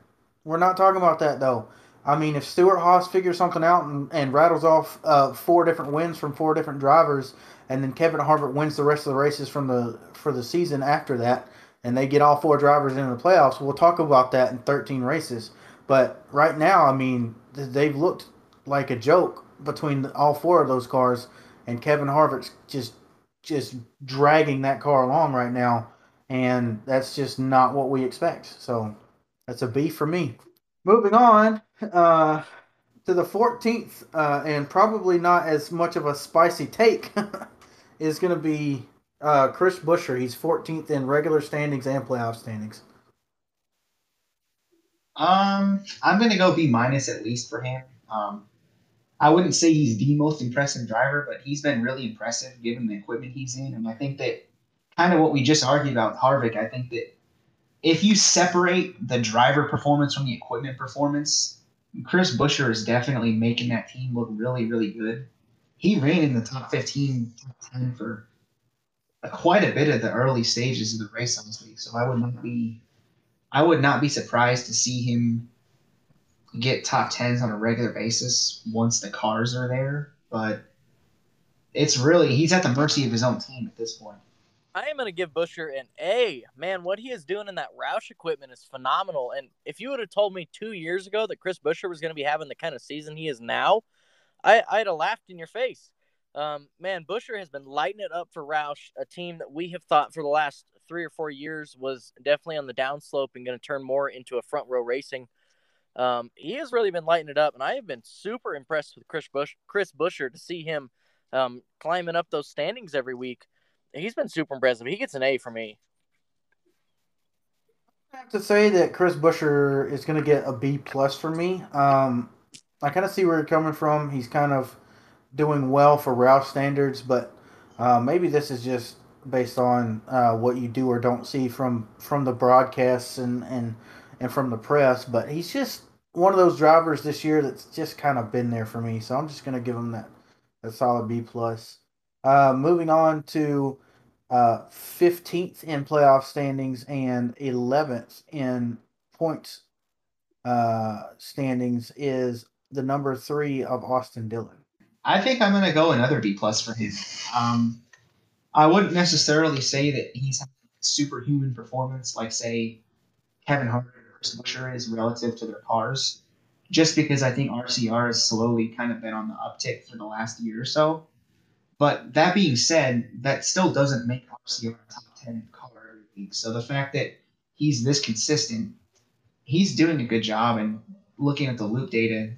We're not talking about that though. I mean, if Stewart-Haas figures something out and, and rattles off uh, four different wins from four different drivers, and then Kevin Harvick wins the rest of the races from the for the season after that, and they get all four drivers into the playoffs, we'll talk about that in 13 races. But right now, I mean, they've looked like a joke between all four of those cars, and Kevin Harvick's just just dragging that car along right now, and that's just not what we expect. So that's a B for me. Moving on uh, to the 14th, uh, and probably not as much of a spicy take, is going to be uh, Chris Buescher. He's 14th in regular standings and playoff standings. Um, I'm going to go B minus at least for him. Um, I wouldn't say he's the most impressive driver, but he's been really impressive given the equipment he's in. And I think that kind of what we just argued about Harvick, I think that if you separate the driver performance from the equipment performance, Chris Buescher is definitely making that team look really, really good. He ran in the top 15, top 10 for quite a bit of the early stages of the race, honestly. So I would not be, I would not be surprised to see him get top tens on a regular basis once the cars are there, but it's really he's at the mercy of his own team at this point. I am going to give Buescher an A. Man, what he is doing in that Roush equipment is phenomenal. And if you would have told me two years ago that Chris Buescher was going to be having the kind of season he is now, I, I'd have laughed in your face. Um, man, Buescher has been lighting it up for Roush, a team that we have thought for the last three or four years was definitely on the downslope and going to turn more into a front row racing um, he has really been lighting it up, and I have been super impressed with Chris Bush, Chris Buescher to see him um, climbing up those standings every week. He's been super impressive. He gets an A for me. I have to say that Chris Buescher is going to get a B plus for me. Um, I kind of see where you're coming from. He's kind of doing well for Roush standards, but uh, maybe this is just based on uh, what you do or don't see from from the broadcasts and and and from the press, but he's just one of those drivers this year that's just kind of been there for me. So I'm just going to give him that a solid B plus. Uh, moving on to uh, 15th in playoff standings and 11th in points uh, standings is the number three of Austin Dillon. I think I'm going to go another B plus for him. Um, I wouldn't necessarily say that he's having a superhuman performance like, say, Kevin Harvick Buescher is relative to their cars, just because I think RCR has slowly kind of been on the uptick for the last year or so. But that being said, that still doesn't make RCR top 10 car every week. So the fact that he's this consistent, he's doing a good job. And looking at the loop data,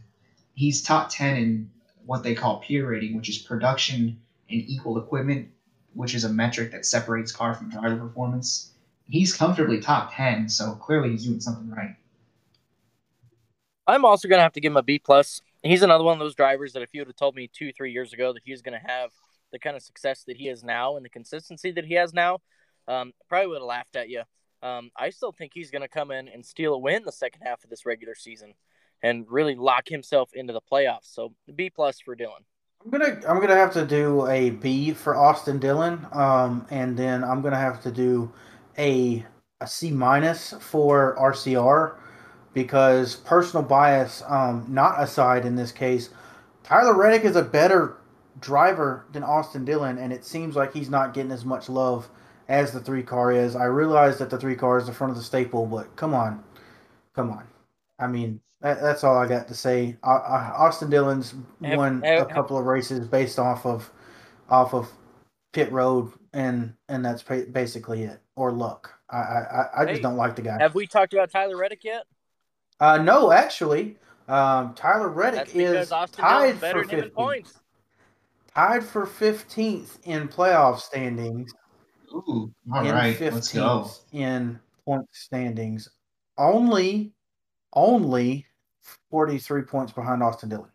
he's top 10 in what they call peer rating, which is production and equal equipment, which is a metric that separates car from driver performance he's comfortably top 10, so clearly he's doing something right. I'm also going to have to give him a B plus. He's another one of those drivers that if you would have told me two, three years ago that he's going to have the kind of success that he has now and the consistency that he has now, um, probably would have laughed at you. Um, I still think he's going to come in and steal a win the second half of this regular season and really lock himself into the playoffs. So B plus for Dillon. I'm gonna I'm gonna have to do a B for Austin Dillon, um, and then I'm gonna have to do a a C minus for RCR because personal bias, um, not aside in this case, Tyler Reddick is a better driver than Austin Dillon, and it seems like he's not getting as much love as the three car is. I realize that the three car is the front of the staple, but come on, come on. I mean, that, that's all I got to say. Uh, uh, Austin Dillon's won a couple of races based off of off of pit road, and and that's basically it. Or luck. I I, I just hey, don't like the guy. Have we talked about Tyler Reddick yet? Uh, no, actually, um, Tyler Reddick is tied for 50. Tied for fifteenth in playoff standings. Ooh, all in right, let's go. 15th in point standings. Only, only 43 points behind Austin Dillon.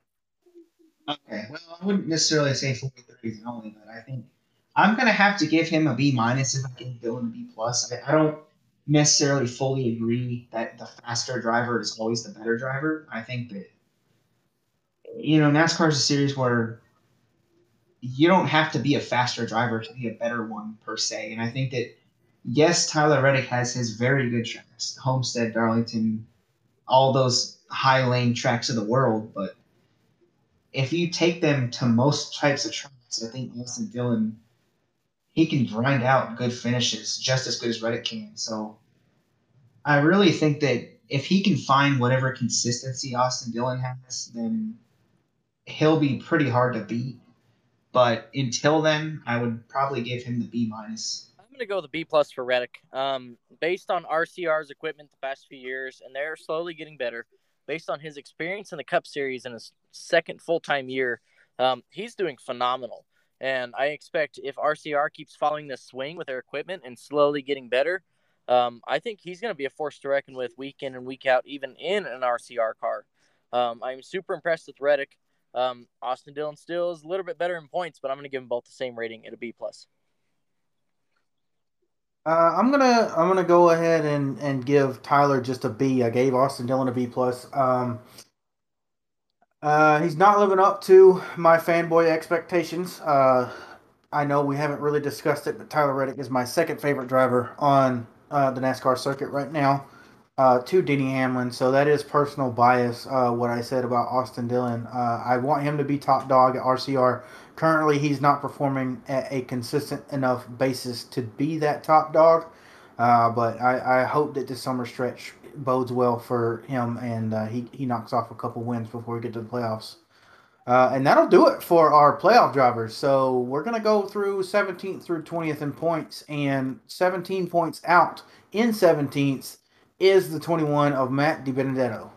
Okay, well, I wouldn't necessarily say 43 is only, but I think I'm gonna have to give him a B minus if I can give Dillon a B plus. I, I don't necessarily fully agree that the faster driver is always the better driver. I think that you know NASCAR is a series where you don't have to be a faster driver to be a better one per se, and I think that yes, Tyler Reddick has his very good tracks, Homestead, Darlington, all those high lane tracks of the world, but if you take them to most types of tracks, I think Austin Dillon he can grind out good finishes just as good as Reddick can. So I really think that if he can find whatever consistency Austin Dillon has, then he'll be pretty hard to beat. But until then, I would probably give him the B minus. I'm gonna go the B plus for Reddick. Um, based on RCR's equipment the past few years, and they're slowly getting better. Based on his experience in the Cup Series in his second full time year, um, he's doing phenomenal. And I expect if RCR keeps following this swing with their equipment and slowly getting better, um, I think he's going to be a force to reckon with week in and week out, even in an RCR car. Um, I'm super impressed with Reddick. Um, Austin Dillon still is a little bit better in points, but I'm going to give them both the same rating at a B plus. Uh, I'm gonna I'm gonna go ahead and, and give Tyler just a B. I gave Austin Dillon a B plus. Um, uh, he's not living up to my fanboy expectations. Uh, I know we haven't really discussed it, but Tyler Reddick is my second favorite driver on uh, the NASCAR circuit right now, uh, to Denny Hamlin. So that is personal bias. Uh, what I said about Austin Dillon. Uh, I want him to be top dog at RCR. Currently, he's not performing at a consistent enough basis to be that top dog. Uh, but I, I hope that this summer stretch bodes well for him and uh, he, he knocks off a couple wins before we get to the playoffs. Uh, and that'll do it for our playoff drivers. So we're going to go through 17th through 20th in points, and 17 points out in 17th is the 21 of Matt DiBenedetto.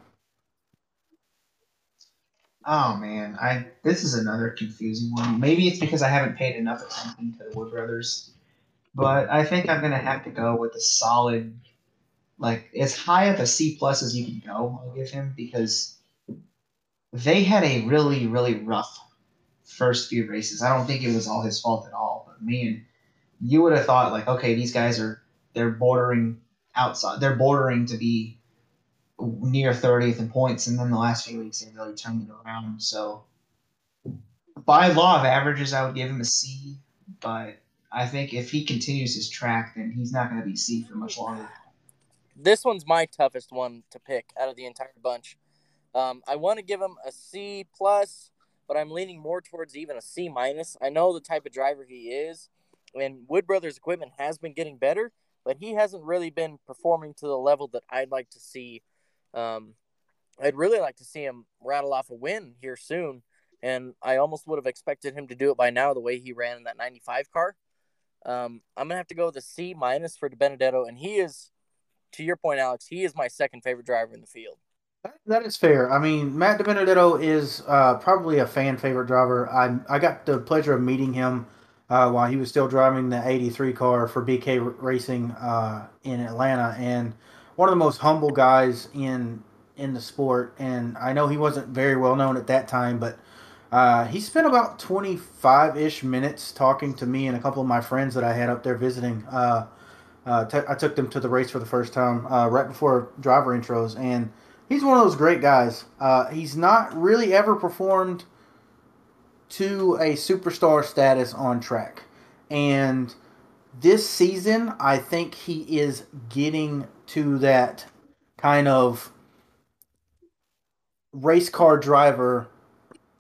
Oh man, I this is another confusing one. Maybe it's because I haven't paid enough attention to the Wood Brothers, but I think I'm gonna have to go with a solid, like as high of a C plus as you can go. I'll give him because they had a really really rough first few races. I don't think it was all his fault at all, but man, you would have thought like, okay, these guys are they're bordering outside, they're bordering to be near 30th in points, and then the last few weeks they really turned it around. So, by law of averages, I would give him a C, but I think if he continues his track, then he's not going to be C for much longer. This one's my toughest one to pick out of the entire bunch. Um, I want to give him a C plus, but I'm leaning more towards even a C minus. I know the type of driver he is, and Wood Brothers equipment has been getting better, but he hasn't really been performing to the level that I'd like to see. Um, I'd really like to see him rattle off a win here soon, and I almost would have expected him to do it by now the way he ran in that 95 car. Um, I'm gonna have to go with a C minus for DiBenedetto, and he is, to your point, Alex, he is my second favorite driver in the field. That- is fair. I mean, Matt DiBenedetto is uh, probably a fan favorite driver. I I got the pleasure of meeting him uh, while he was still driving the '83 car for BK Racing uh, in Atlanta, and one of the most humble guys in in the sport. And I know he wasn't very well known at that time, but uh, he spent about 25 ish minutes talking to me and a couple of my friends that I had up there visiting. Uh, uh, t- I took them to the race for the first time uh, right before driver intros, and he's one of those great guys. Uh, he's not really ever performed to a superstar status on track. And this season, I think he is getting to that kind of race car driver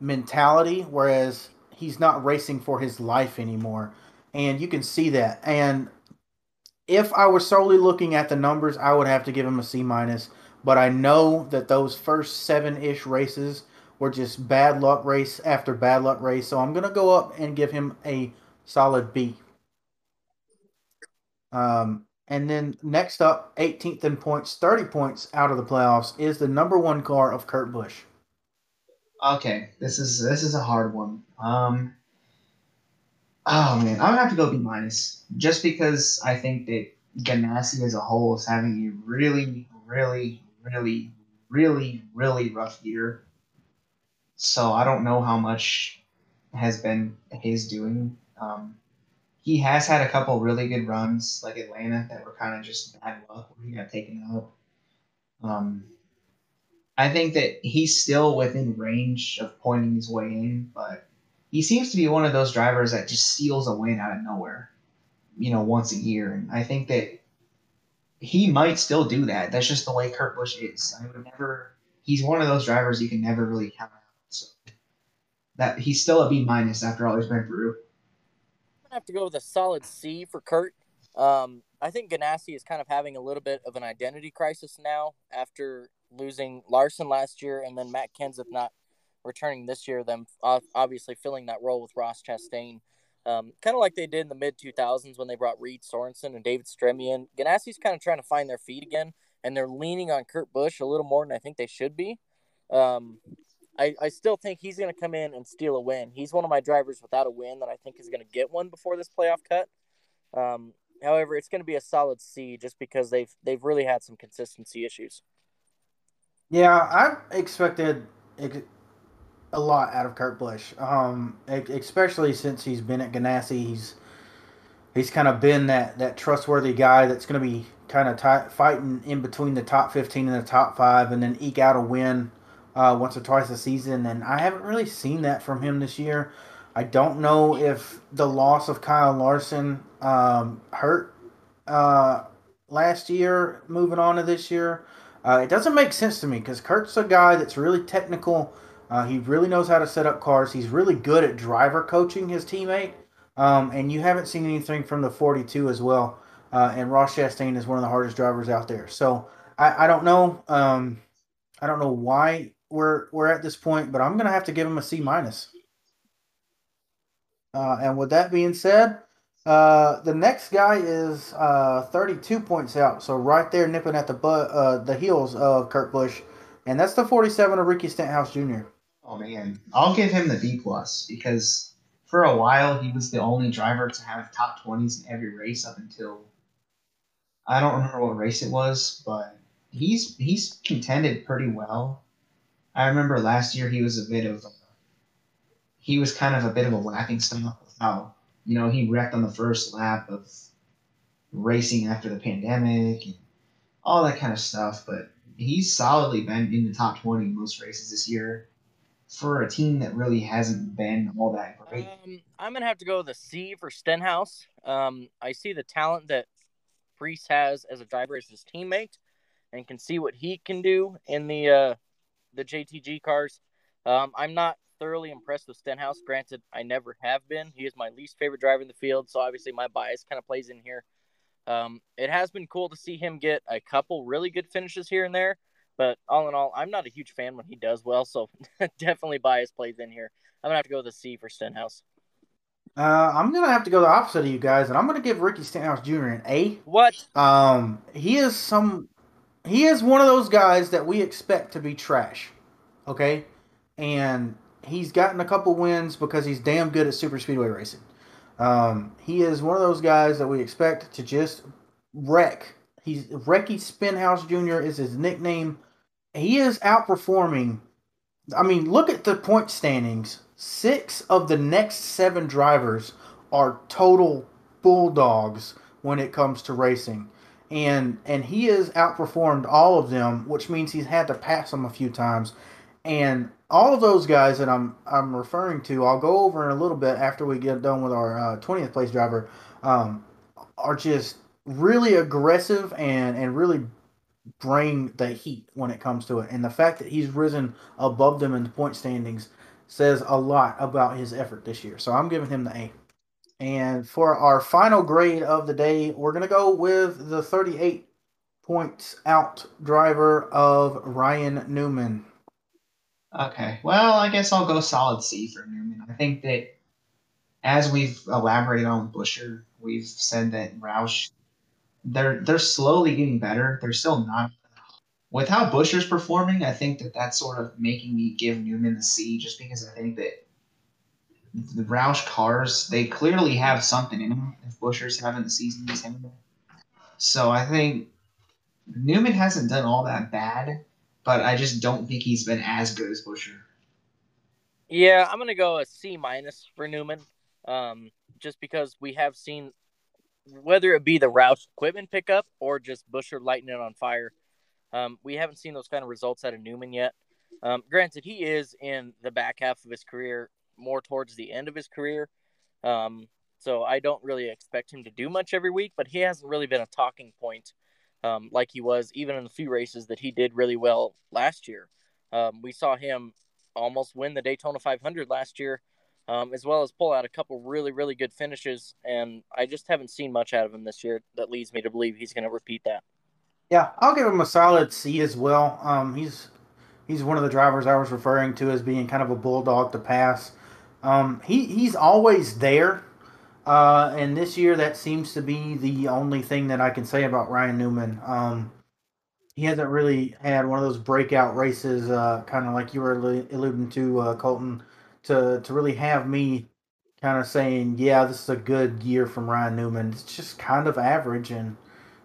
mentality, whereas he's not racing for his life anymore. And you can see that. And if I was solely looking at the numbers, I would have to give him a C minus. But I know that those first seven ish races were just bad luck race after bad luck race. So I'm gonna go up and give him a solid B. Um, and then next up, 18th in points, 30 points out of the playoffs, is the number one car of Kurt Busch. Okay, this is this is a hard one. Um, oh man, I'm gonna have to go B minus just because I think that Ganassi as a whole is having a really, really, really, really, really rough year. So I don't know how much has been his doing. Um, he has had a couple really good runs, like Atlanta, that were kind of just bad luck where he got taken out. Um, I think that he's still within range of pointing his way in, but he seems to be one of those drivers that just steals a win out of nowhere, you know, once a year. And I think that he might still do that. That's just the way Kurt Busch is. I would never. He's one of those drivers you can never really count that he's still a B minus after all he's been through I'm gonna have to go with a solid C for Kurt. Um, I think Ganassi is kind of having a little bit of an identity crisis now after losing Larson last year and then Matt Kenseth not returning this year, them obviously filling that role with Ross Chastain. Um, kind of like they did in the mid 2000s when they brought Reed Sorenson and David Stremme. Ganassi's kind of trying to find their feet again, and they're leaning on Kurt Busch a little more than I think they should be. Um, I, I still think he's going to come in and steal a win. He's one of my drivers without a win that I think is going to get one before this playoff cut. Um, however, it's going to be a solid C just because they've they've really had some consistency issues. Yeah, I expected a lot out of Kurt Busch, um, especially since he's been at Ganassi. He's he's kind of been that that trustworthy guy that's going to be kind of fighting in between the top fifteen and the top five, and then eke out a win uh, once or twice a season, and I haven't really seen that from him this year. I don't know if the loss of Kyle Larson um, hurt uh, last year, moving on to this year. Uh, it doesn't make sense to me because Kurt's a guy that's really technical. Uh, he really knows how to set up cars. He's really good at driver coaching his teammate. Um, and you haven't seen anything from the 42 as well. Uh, and Ross Chastain is one of the hardest drivers out there. So I, I don't know. Um, I don't know why we're we're at this point, but I'm gonna have to give him a C minus. Uh, and with that being said, uh, the next guy is uh, 32 points out, so right there nipping at the butt, uh, the heels of Kurt Busch, and that's the 47 of Ricky Stenhouse Jr. Oh man, I'll give him the B plus because for a while he was the only driver to have top 20s in every race up until I don't remember what race it was, but he's he's contended pretty well I remember last year he was a bit of he was kind of a bit of a laughing stock with how you know he wrecked on the first lap of racing after the pandemic and all that kind of stuff. But he's solidly been in the top twenty most races this year for a team that really hasn't been all that great. Um, I'm gonna have to go with a C for Stenhouse. Um, I see the talent that Preece has as a driver as his teammate, and can see what he can do in the uh, the JTG cars. Um, I'm not thoroughly impressed with Stenhouse. Granted, I never have been. He is my least favorite driver in the field, so obviously my bias kind of plays in here. Um, it has been cool to see him get a couple really good finishes here and there, but all in all, I'm not a huge fan when he does well, so definitely bias plays in here. I'm gonna have to go with a C for Stenhouse. Uh, I'm gonna have to go the opposite of you guys, and I'm gonna give Ricky Stenhouse Jr. an A. What? Um, he is some he is one of those guys that we expect to be trash. Okay? And he's gotten a couple wins because he's damn good at super speedway racing. Um, he is one of those guys that we expect to just wreck. He's Wrecky Spinhouse Jr. is his nickname. He is outperforming. I mean, look at the point standings. Six of the next seven drivers are total bulldogs when it comes to racing and and he has outperformed all of them, which means he's had to pass them a few times. And all of those guys that I'm I'm referring to, I'll go over in a little bit after we get done with our uh, twentieth uh, place driver, um, are just really aggressive and and really bring the heat when it comes to it. And the fact that he's risen above them in the point standings says a lot about his effort this year. So I'm giving him the A. And for our final grade of the day, we're going to go with the 38 points out driver of Ryan Newman. Okay. Well, I guess I'll go solid C for Newman. I think that as we've elaborated on Buescher, we've said that Roush they're they're slowly getting better. They're still not with how Buescher's performing. I think that that's sort of making me give Newman the C, just because I think that the Roush cars they clearly have something in them. If Buescher's having the season he's having, so I think Newman hasn't done all that bad, but I just don't think he's been as good as Buescher. Yeah, I'm gonna go a C minus for Newman, um, just because we have seen whether it be the Roush equipment pickup or just Buescher lighting it on fire. Um, we haven't seen those kind of results out of Newman yet. Um, granted, he is in the back half of his career, more towards the end of his career. Um, so I don't really expect him to do much every week, but he hasn't really been a talking point um, like he was even in the few races that he did really well last year. Um, we saw him almost win the Daytona 500 last year, um, as well as pull out a couple really, really good finishes. And I just haven't seen much out of him this year that leads me to believe he's going to repeat that. Yeah, I'll give him a solid C as well. Um, he's he's one of the drivers I was referring to as being kind of a bulldog to pass. Um, he he's always there. Uh, and this year, that seems to be the only thing that I can say about Ryan Newman. Um, he hasn't really had one of those breakout races, uh, kind of like you were alluding to, uh, Colton, to to really have me kind of saying, yeah, this is a good year from Ryan Newman. It's just kind of average, and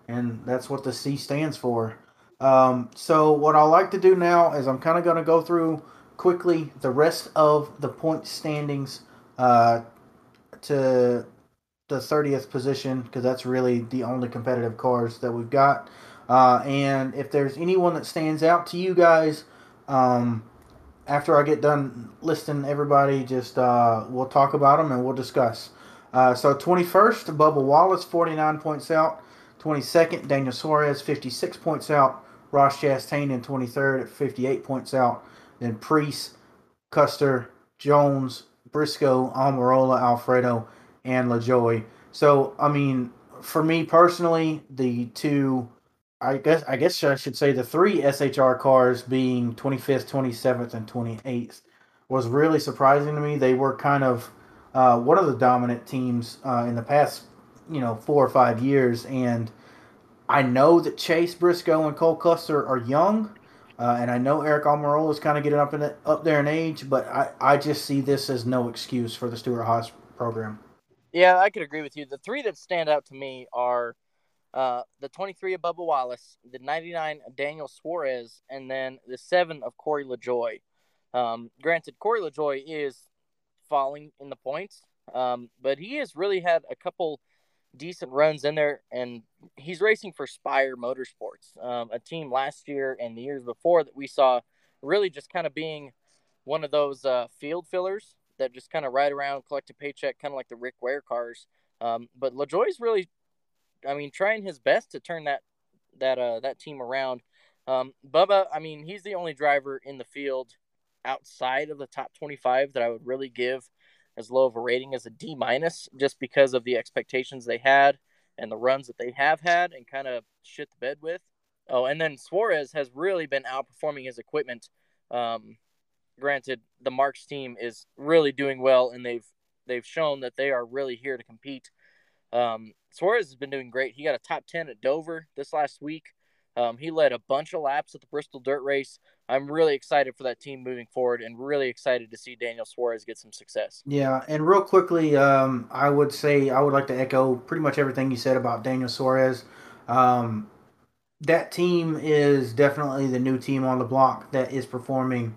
and that's what the C stands for. Um, so what I like to do now is I'm kind of going to go through quickly the rest of the point standings uh, to the 30th position because that's really the only competitive cars that we've got. Uh, and if there's anyone that stands out to you guys, um, after I get done listing everybody, just uh, we'll talk about them and we'll discuss. Uh, so 21st, Bubba Wallace, 49 points out. 22nd, Daniel Suarez, 56 points out. Ross Chastain in 23rd at 58 points out. Then Preece, Custer, Jones, Briscoe, Almirola, Alfredo, and LaJoie. So, I mean, for me personally, the two, I guess, I guess I should say the three SHR cars being 25th, 27th, and 28th was really surprising to me. They were kind of uh, one of the dominant teams uh, in the past, you know, four or five years. And I know that Chase Briscoe and Cole Custer are young, uh, and I know Aric Almirola is kind of getting up in up there in age, but I, I just see this as no excuse for the Stewart Haas program. Yeah, I could agree with you. The three that stand out to me are uh, the 23 of Bubba Wallace, the 99 of Daniel Suarez, and then the seven of Corey LaJoie. Um, granted, Corey LaJoie is falling in the points, um, but he has really had a couple decent runs in there, and he's racing for Spire Motorsports, um, a team last year and the years before that we saw really just kind of being one of those uh, field fillers that just kind of ride around, collect a paycheck, kind of like the Rick Ware cars. Um, but LaJoie's really, I mean, trying his best to turn that that uh, that team around. Um, Bubba, I mean, he's the only driver in the field outside of the top 25 that I would really give as low of a rating as a D minus, just because of the expectations they had and the runs that they have had and kind of shit the bed with. Oh, and then Suarez has really been outperforming his equipment. Um, granted, the Marks team is really doing well, and they've they've shown that they are really here to compete. Um, Suarez has been doing great. He got a top ten at Dover this last week. Um, he led a bunch of laps at the Bristol Dirt Race. I'm really excited for that team moving forward, and really excited to see Daniel Suarez get some success. Yeah, and real quickly, um, I would say I would like to echo pretty much everything you said about Daniel Suarez. Um, that team is definitely the new team on the block that is performing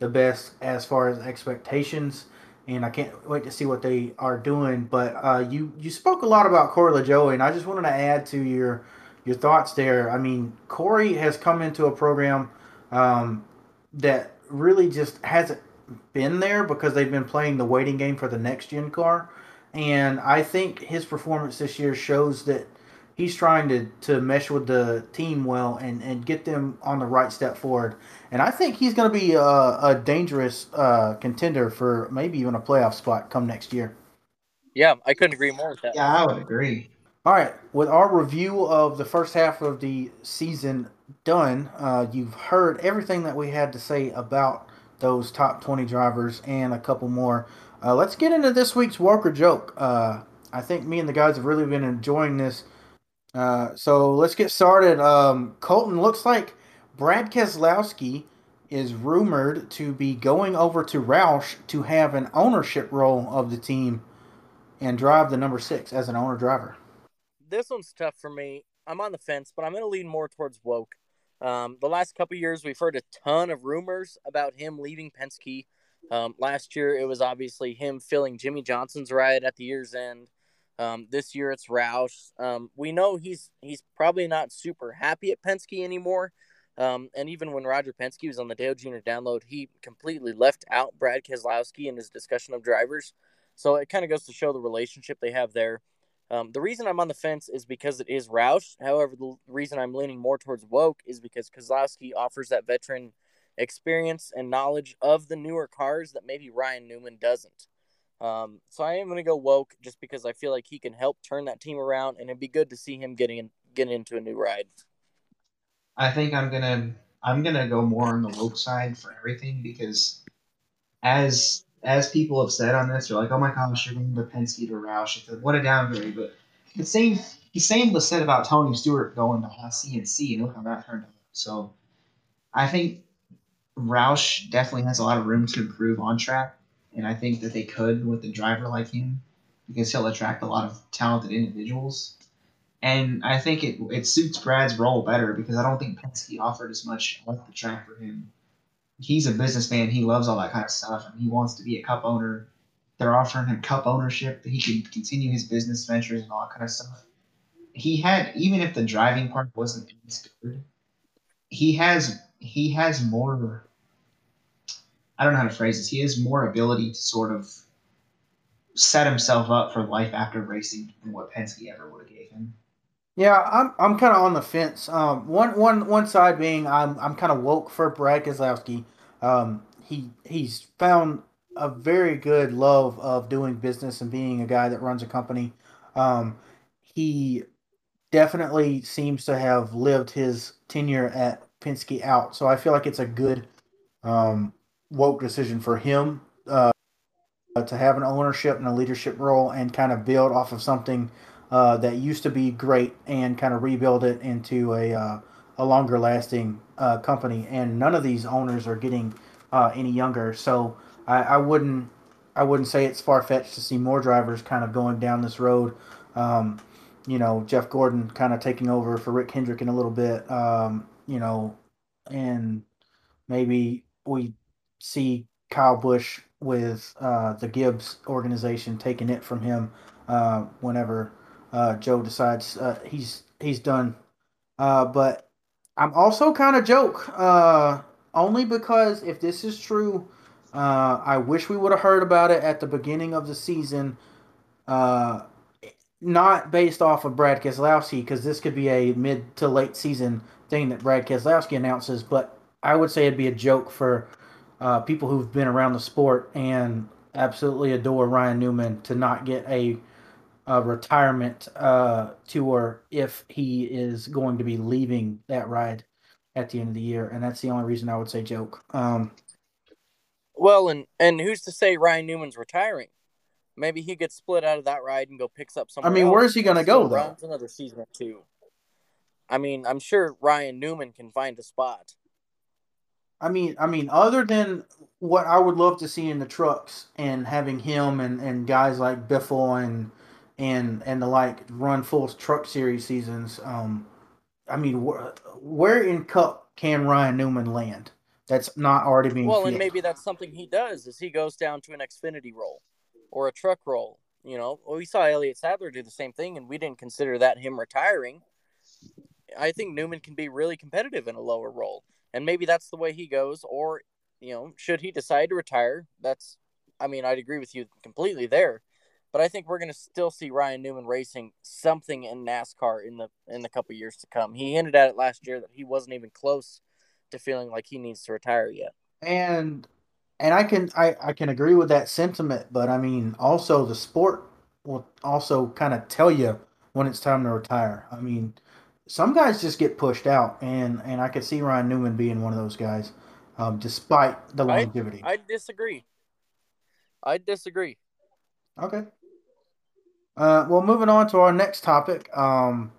the best as far as expectations, and I can't wait to see what they are doing. But uh, you you spoke a lot about Corey LaJoie, and I just wanted to add to your your thoughts there. I mean, Corey has come into a program um, that really just hasn't been there because they've been playing the waiting game for the next gen car. And I think his performance this year shows that he's trying to, to mesh with the team well and, and get them on the right step forward. And I think he's going to be a, a dangerous uh, contender for maybe even a playoff spot come next year. Yeah, I couldn't agree more with that. Yeah, I would agree. All right, with our review of the first half of the season done, uh, you've heard everything that we had to say about those top 20 drivers and a couple more. Uh, let's get into this week's Walker joke. Uh, I think me and the guys have really been enjoying this. Uh, so let's get started. Um, Colton, looks like Brad Keselowski is rumored to be going over to Roush to have an ownership role of the team and drive the number six as an owner driver. This one's tough for me. I'm on the fence, but I'm going to lean more towards Woke. Um, the last couple years, we've heard a ton of rumors about him leaving Penske. Um, last year, it was obviously him filling Jimmie Johnson's ride at the year's end. Um, this year, it's Roush. Um, we know he's he's probably not super happy at Penske anymore. Um, and even when Roger Penske was on the Dale Jr. download, he completely left out Brad Keselowski in his discussion of drivers. So it kind of goes to show the relationship they have there. Um, the reason I'm on the fence is because it is Roush. However, the reason I'm leaning more towards Woke is because Keselowski offers that veteran experience and knowledge of the newer cars that maybe Ryan Newman doesn't. Um, so I am going to go Woke just because I feel like he can help turn that team around, and it'd be good to see him getting in, into a new ride. I think I'm gonna I'm gonna go more on the Woke side for everything because as as people have said on this, you're like, oh my gosh, you're going to Penske to Roush. What a downgrade. But the same the same was said about Tony Stewart going to CNC, and look how that turned out. So I think Roush definitely has a lot of room to improve on track, and I think that they could with a driver like him because he'll attract a lot of talented individuals. And I think it it suits Brad's role better because I don't think Penske offered as much off the track for him he's a businessman. He loves all that kind of stuff, and he wants to be a cup owner. They're offering him cup ownership that he can continue his business ventures and all that kind of stuff. He had even if the driving part wasn't as good, he has he has more. I don't know how to phrase this. He has more ability to sort of set himself up for life after racing than what Penske ever would have gave him. Yeah, I'm I'm kind of on the fence. Um, one one one side being I'm I'm kind of woke for Brad Keselowski. Um, he he's found a very good love of doing business and being a guy that runs a company. Um, he definitely seems to have lived his tenure at Penske out, so I feel like it's a good um, woke decision for him uh, to have an ownership and a leadership role and kind of build off of something uh, that used to be great and kind of rebuild it into a, uh, a longer lasting uh, company. And none of these owners are getting uh, any younger. So I, I, wouldn't I wouldn't say it's far fetched to see more drivers kind of going down this road. Um, you know, Jeff Gordon kind of taking over for Rick Hendrick in a little bit. Um, you know, and maybe we see Kyle Busch with uh, the Gibbs organization taking it from him uh, whenever uh, Joe decides uh, he's he's done. Uh, but I'm also kind of joke uh, only because if this is true, uh, I wish we would have heard about it at the beginning of the season. Uh, not based off of Brad Keselowski, because this could be a mid to late season thing that Brad Keselowski announces. But I would say it'd be a joke for uh, people who've been around the sport and absolutely adore Ryan Newman to not get a uh, retirement uh, tour if he is going to be leaving that ride at the end of the year, and that's the only reason I would say joke. Um, well, and and who's to say Ryan Newman's retiring? Maybe he gets split out of that ride and go picks up somewhere. I mean, where's he going to go though? Another season or two. I mean, I'm sure Ryan Newman can find a spot. I mean, I mean, other than what I would love to see in the trucks and having him and, and guys like Biffle and and and the like run full truck series seasons. Um, I mean, wh- where in Cup can Ryan Newman land? That's not already being. Well, and maybe that's something he does is he goes down to an Xfinity role or a truck role. You know, well, we saw Elliott Sadler do the same thing, and we didn't consider that him retiring. I think Newman can be really competitive in a lower role, and maybe that's the way he goes. Or, you know, should he decide to retire, that's, I mean, I'd agree with you completely there but I think we're going to still see Ryan Newman racing something in NASCAR in the in the couple years to come. He hinted at it last year that he wasn't even close to feeling like he needs to retire yet. And and I can I, I can agree with that sentiment, but I mean also the sport will also kind of tell you when it's time to retire. I mean, some guys just get pushed out, and and I could see Ryan Newman being one of those guys, um, despite the longevity. I, I disagree. I disagree. Okay. Uh, well, moving on to our next topic. Um,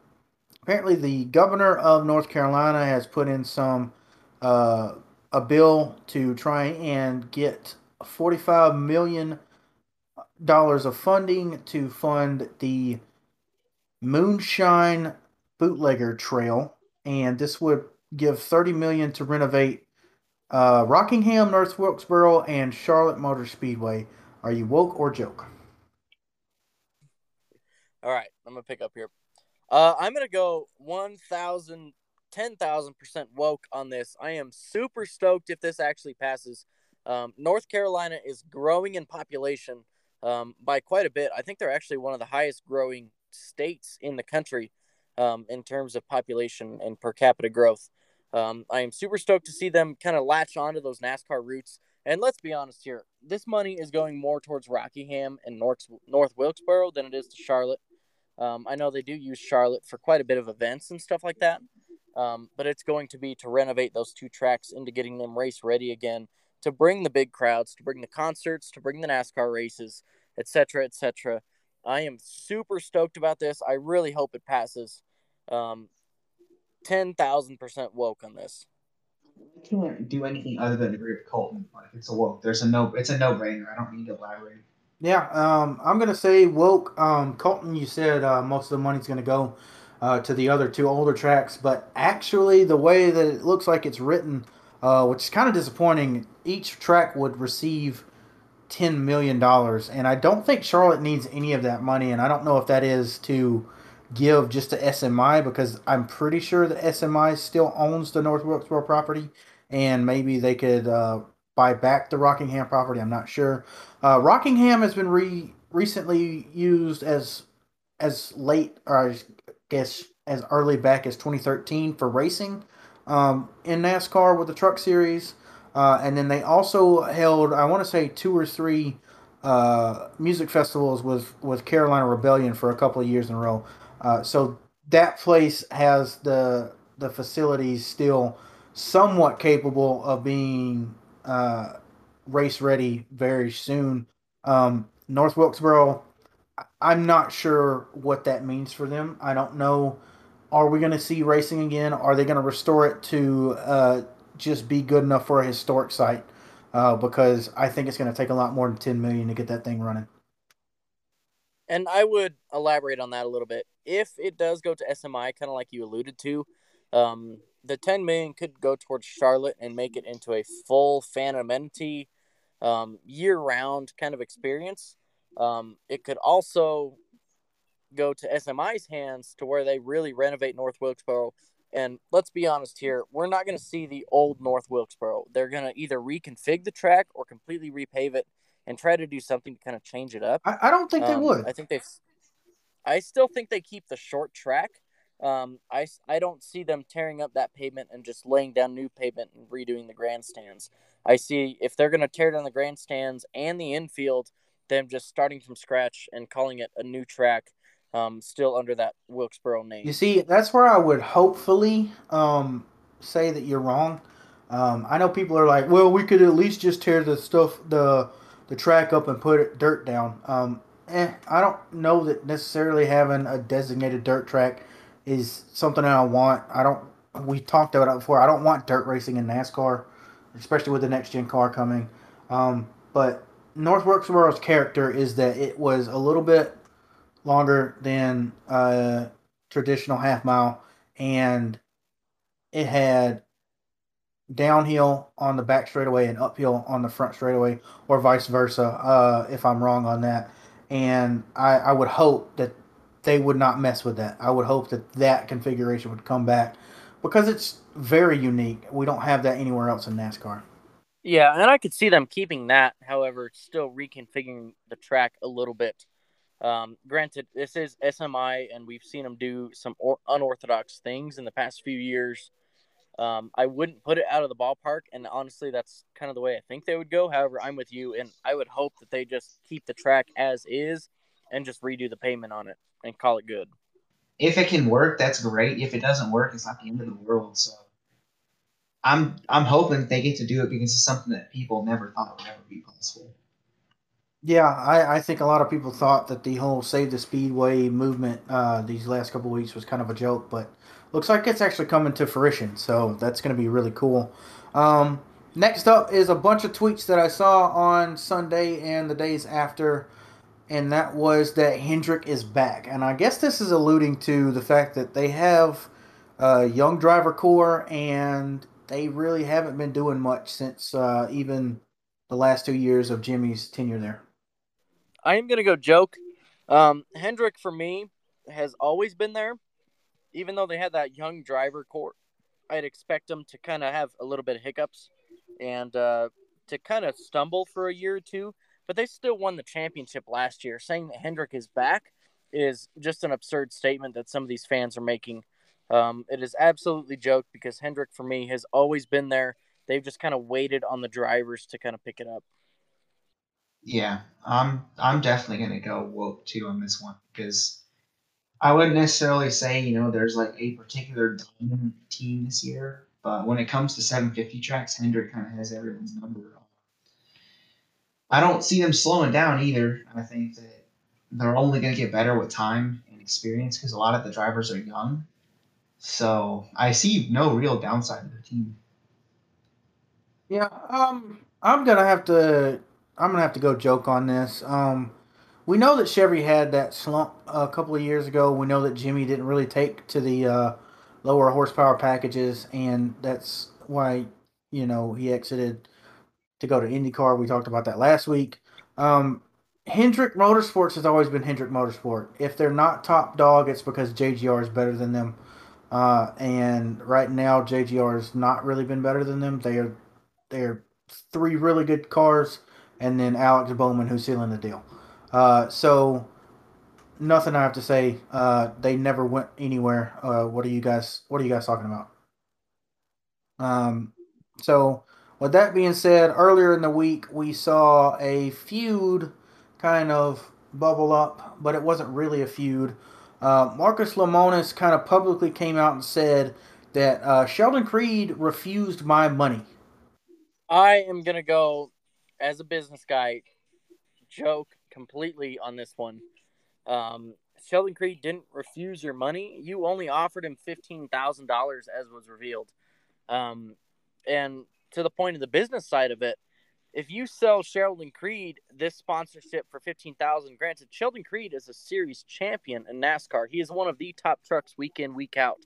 apparently, the governor of North Carolina has put in some uh, a bill to try and get forty-five million dollars of funding to fund the Moonshine Bootlegger Trail, and this would give thirty million to renovate uh, Rockingham, North Wilkesboro, and Charlotte Motor Speedway. Are you woke or joke? All right, I'm gonna pick up here. Uh, I'm gonna go 1,000, 10,000 percent woke on this. I am super stoked if this actually passes. Um, North Carolina is growing in population um, by quite a bit. I think they're actually one of the highest growing states in the country um, in terms of population and per capita growth. Um, I am super stoked to see them kind of latch onto those NASCAR routes. And let's be honest here, this money is going more towards Rockingham and North North Wilkesboro than it is to Charlotte. Um, I know they do use Charlotte for quite a bit of events and stuff like that, um, but it's going to be to renovate those two tracks into getting them race ready again, to bring the big crowds, to bring the concerts, to bring the NASCAR races, etc., etc. I am super stoked about this. I really hope it passes. Um, ten thousand percent woke on this. I can't do anything other than agree with Colton. Like it's a woke. There's a no. It's a no brainer. I don't need to elaborate. Yeah, um, I'm gonna say woke. Um, Colton, you said uh, most of the money's gonna go uh, to the other two older tracks, but actually, the way that it looks like it's written, uh, which is kind of disappointing, each track would receive ten million dollars, and I don't think Charlotte needs any of that money, and I don't know if that is to give just to SMI because I'm pretty sure that SMI still owns the North Wilkesboro property, and maybe they could uh, buy back the Rockingham property. I'm not sure. Uh, Rockingham has been re- recently used as as late, or I guess as early back as 2013 for racing um, in NASCAR with the Truck Series, uh, and then they also held, I want to say, two or three uh, music festivals with with Carolina Rebellion for a couple of years in a row. Uh, so that place has the the facilities still somewhat capable of being uh, race ready very soon. Um, North Wilkesboro, I'm not sure what that means for them. I don't know. Are we going to see racing again? Are they going to restore it to uh, just be good enough for a historic site? Uh, because I think it's going to take a lot more than 10 million to get that thing running. And I would elaborate on that a little bit. If it does go to SMI, kind of like you alluded to, um, the 10 million could go towards Charlotte and make it into a full fan amenity, um, year round kind of experience. Um, it could also go to SMI's hands to where they really renovate North Wilkesboro. And let's be honest here, we're not going to see the old North Wilkesboro. They're going to either reconfigure the track or completely repave it and try to do something to kind of change it up. I, I don't think um, they would. I think they. I still think they keep the short track um, I, I don't see them tearing up that pavement and just laying down new pavement and redoing the grandstands. I see if they're going to tear down the grandstands and the infield, them just starting from scratch and calling it a new track, um, still under that Wilkesboro name. You see, that's where I would hopefully um, say that you're wrong. Um, I know people are like, well, we could at least just tear the stuff, the the track up and put it, dirt down. Um, eh, I don't know that necessarily having a designated dirt track is something that I want. I don't. We talked about it before. I don't want dirt racing in NASCAR, especially with the next gen car coming. Um, but North Wilkesboro's character is that it was a little bit longer than a traditional half mile, and it had downhill on the back straightaway and uphill on the front straightaway, or vice versa. Uh, if I'm wrong on that, and I, I would hope that they would not mess with that. I would hope that that configuration would come back because it's very unique. We don't have that anywhere else in NASCAR. Yeah, and I could see them keeping that. However, still reconfiguring the track a little bit. Um, granted, this is SMI, and we've seen them do some or- unorthodox things in the past few years. Um, I wouldn't put it out of the ballpark, and honestly, that's kind of the way I think they would go. However, I'm with you, and I would hope that they just keep the track as is and just redo the payment on it and call it good. If it can work, that's great. If it doesn't work, it's not the end of the world. So I'm I'm hoping they get to do it because it's something that people never thought would ever be possible. Yeah, I, I think a lot of people thought that the whole save the speedway movement uh, these last couple weeks was kind of a joke, but looks like it's actually coming to fruition. So that's going to be really cool. Um, next up is a bunch of tweets that I saw on Sunday and the days after, and that was that Hendrick is back. And I guess this is alluding to the fact that they have a young driver core and they really haven't been doing much since uh, even the last two years of Jimmie's tenure there. I am gonna go joke. Um, Hendrick for me has always been there, even though they had that young driver core. I'd expect them to kind of have a little bit of hiccups and uh, to kind of stumble for a year or two, but they still won the championship last year. Saying that Hendrick is back is just an absurd statement that some of these fans are making. Um, it is absolutely joke because Hendrick for me has always been there. They've just kind of waited on the drivers to kind of pick it up. Yeah, I'm I'm definitely gonna go woke too on this one because I wouldn't necessarily say you know there's like a particular team this year, but when it comes to 750 tracks, Hendrick kind of has everyone's number. I don't see them slowing down either. I think that they're only going to get better with time and experience because a lot of the drivers are young. So I see no real downside to the team. Yeah, um, I'm gonna have to I'm gonna have to go joke on this. Um, we know that Chevy had that slump a couple of years ago. We know that Jimmie didn't really take to the uh, lower horsepower packages, and that's why you know he exited to go to IndyCar. We talked about that last week. Um, Hendrick Motorsports has always been Hendrick Motorsport. If they're not top dog, it's because JGR is better than them. Uh, and right now, JGR has not really been better than them. They are they're three really good cars and then Alex Bowman who's sealing the deal. Uh, so nothing I have to say. Uh, they never went anywhere. Uh, what are you guys? What are you guys talking about? Um, so with that being said, earlier in the week we saw a feud kind of bubble up, but it wasn't really a feud. Uh, Marcus Lemonis kind of publicly came out and said that uh, Sheldon Creed refused my money. I am gonna go as a business guy, joke completely on this one. Um, Sheldon Creed didn't refuse your money. You only offered him fifteen thousand dollars, as was revealed. Um, and to the point of the business side of it, if you sell Sheldon Creed this sponsorship for fifteen thousand, granted, Sheldon Creed is a series champion in NASCAR. He is one of the top trucks week in week out.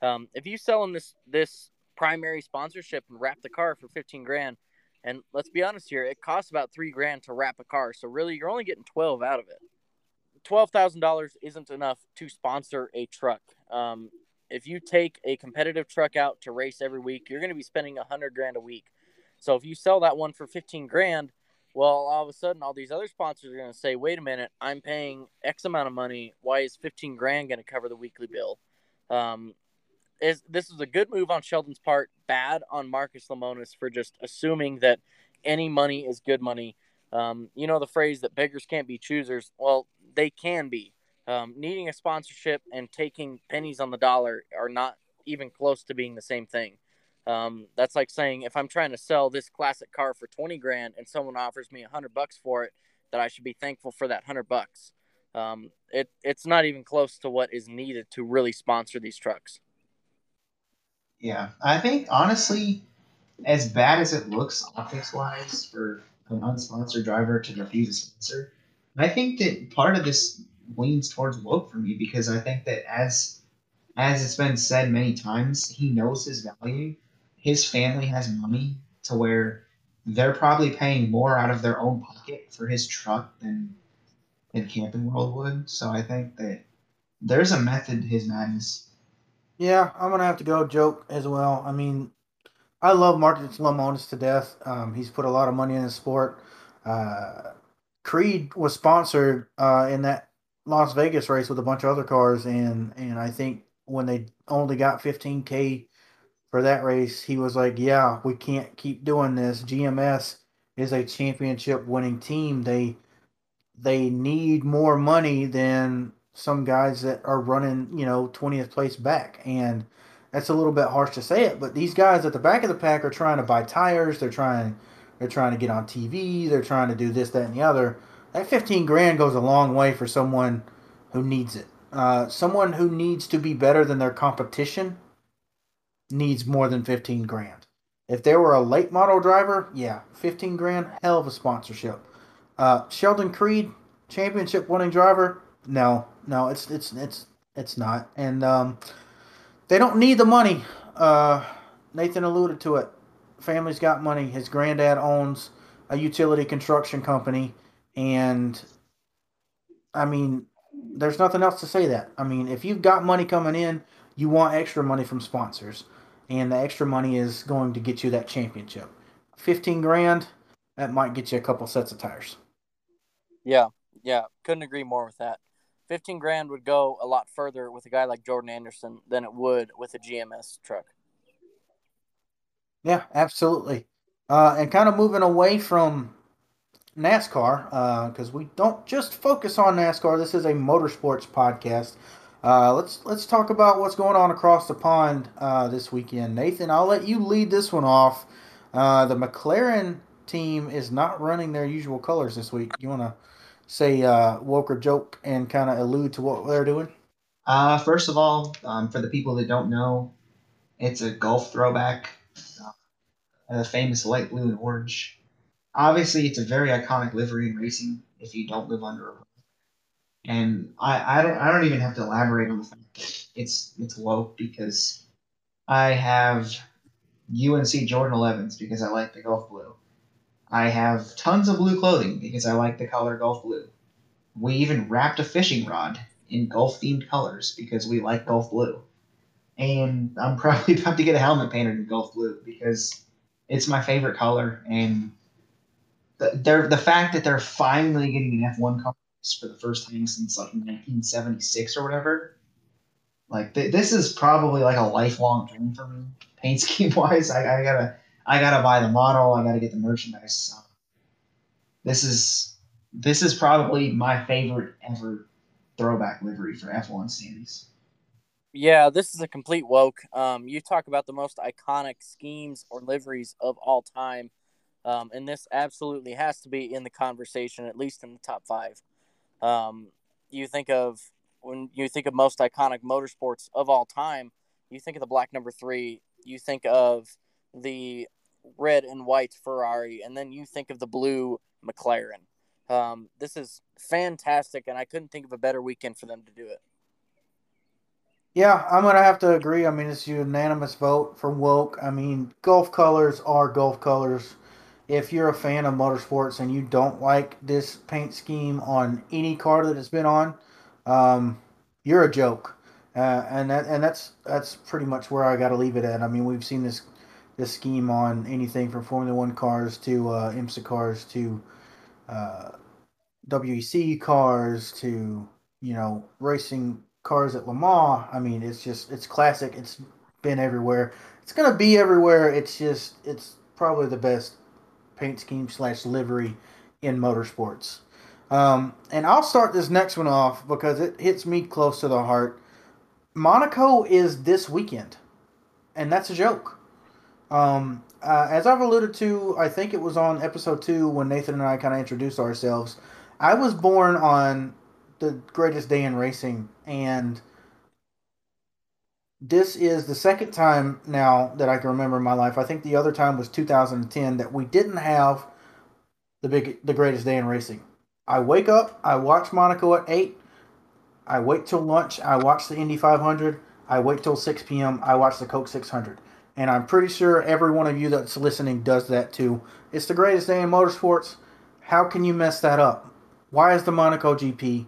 Um, if you sell him this this primary sponsorship and wrap the car for fifteen grand, and let's be honest here, it costs about three grand to wrap a car. So really, you're only getting twelve out of it. Twelve thousand dollars isn't enough to sponsor a truck. Um, if you take a competitive truck out to race every week, you're going to be spending a hundred grand a week. So if you sell that one for fifteen grand, well, all of a sudden, all these other sponsors are going to say, "Wait a minute, I'm paying X amount of money. Why is fifteen grand going to cover the weekly bill?" Um, is this is a good move on Sheldon's part, bad on Marcus Lemonis for just assuming that any money is good money. Um, you know the phrase that beggars can't be choosers. Well, they can be. Um, needing a sponsorship and taking pennies on the dollar are not even close to being the same thing. Um, that's like saying if I'm trying to sell this classic car for 20 grand and someone offers me a hundred bucks for it, that I should be thankful for that hundred bucks. Um, it, it's not even close to what is needed to really sponsor these trucks. Yeah, I think honestly, as bad as it looks optics wise for an unsponsored driver to refuse a sponsor, I think that part of this leans towards woke for me because I think that as as it's been said many times, he knows his value. His family has money to where they're probably paying more out of their own pocket for his truck than than Camping World would. So I think that there's a method to his madness. Yeah, I'm gonna have to go joke as well. I mean, I love Marcus Lemonis to death. Um, he's put a lot of money in the sport. Uh, Creed was sponsored uh, in that Las Vegas race with a bunch of other cars, and and I think when they only got 15k for that race, he was like, "Yeah, we can't keep doing this. GMS is a championship winning team. They they need more money than some guys that are running, you know, 20th place back. And that's a little bit harsh to say it, but these guys at the back of the pack are trying to buy tires, they're trying they're trying to get on TV, they're trying to do this, that, and the other. That 15 grand goes a long way for someone who needs it. Uh, someone who needs to be better than their competition needs more than 15 grand. If they were a late model driver, yeah, 15 grand, hell of a sponsorship. Uh, Sheldon Creed, championship winning driver, no, no, it's it's it's it's not, and um, they don't need the money. Uh, Nathan alluded to it. Family's got money. His granddad owns a utility construction company, and I mean, there's nothing else to say that. I mean, if you've got money coming in, you want extra money from sponsors, and the extra money is going to get you that championship. Fifteen grand, that might get you a couple sets of tires. Yeah, yeah, couldn't agree more with that. 15 grand would go a lot further with a guy like Jordan Anderson than it would with a GMS truck. Yeah, absolutely. Uh, and kind of moving away from NASCAR, because uh, we don't just focus on NASCAR. This is a motorsports podcast. Uh, let's let's talk about what's going on across the pond uh, this weekend. Nathan, I'll let you lead this one off. Uh, the McLaren team is not running their usual colors this week. You want to say uh, woke or joke and kind of allude to what they're doing? Uh, first of all, um, for the people that don't know, it's a Gulf throwback, the famous light blue and orange. Obviously, it's a very iconic livery in racing. If you don't live under a and I, I don't I don't even have to elaborate on the fact that it's it's woke because I have UNC Jordan 11s because I like the Gulf blue. I have tons of blue clothing because I like the color Gulf blue. We even wrapped a fishing rod in Gulf themed colors because we like Gulf blue. And I'm probably about to get a helmet painted in Gulf blue because it's my favorite color. And they're, the fact that they're finally getting an F1 car for the first time since like 1976 or whatever. Like th- this is probably like a lifelong dream for me, paint scheme wise. I, I gotta I gotta buy the model. I gotta get the merchandise. This is this is probably my favorite ever throwback livery for F1 standees. Yeah, this is a complete woke. Um, you talk about the most iconic schemes or liveries of all time, um, and this absolutely has to be in the conversation, at least in the top five. Um, you think of when you think of most iconic motorsports of all time, you think of the black number three. You think of the red and white Ferrari, and then you think of the blue McLaren. Um, this is fantastic, and I couldn't think of a better weekend for them to do it. Yeah, I'm gonna have to agree. I mean, it's a unanimous vote from woke. I mean, Gulf colors are Gulf colors. If you're a fan of motorsports and you don't like this paint scheme on any car that it's been on, um, you're a joke. Uh, and that and that's that's pretty much where I got to leave it at. I mean, we've seen this this scheme on anything from Formula One cars to uh, IMSA cars to uh, WEC cars to you know racing cars at Le Mans. I mean, it's just it's classic. It's been everywhere. It's gonna be everywhere. It's just it's probably the best paint scheme slash livery in motorsports. Um, and I'll start this next one off because it hits me close to the heart. Monaco is this weekend, and that's a joke. Um, uh, as I've alluded to, I think it was on episode two when Nathan and I kind of introduced ourselves. I was born on the greatest day in racing, and this is the second time now that I can remember in my life. I think the other time was 2010 that we didn't have the big, the greatest day in racing. I wake up, I watch Monaco at eight. I wait till lunch. I watch the Indy 500. I wait till 6 p.m. I watch the Coke 600 and I'm pretty sure every one of you that's listening does that too. It's the greatest day in motorsports. How can you mess that up? Why is the Monaco GP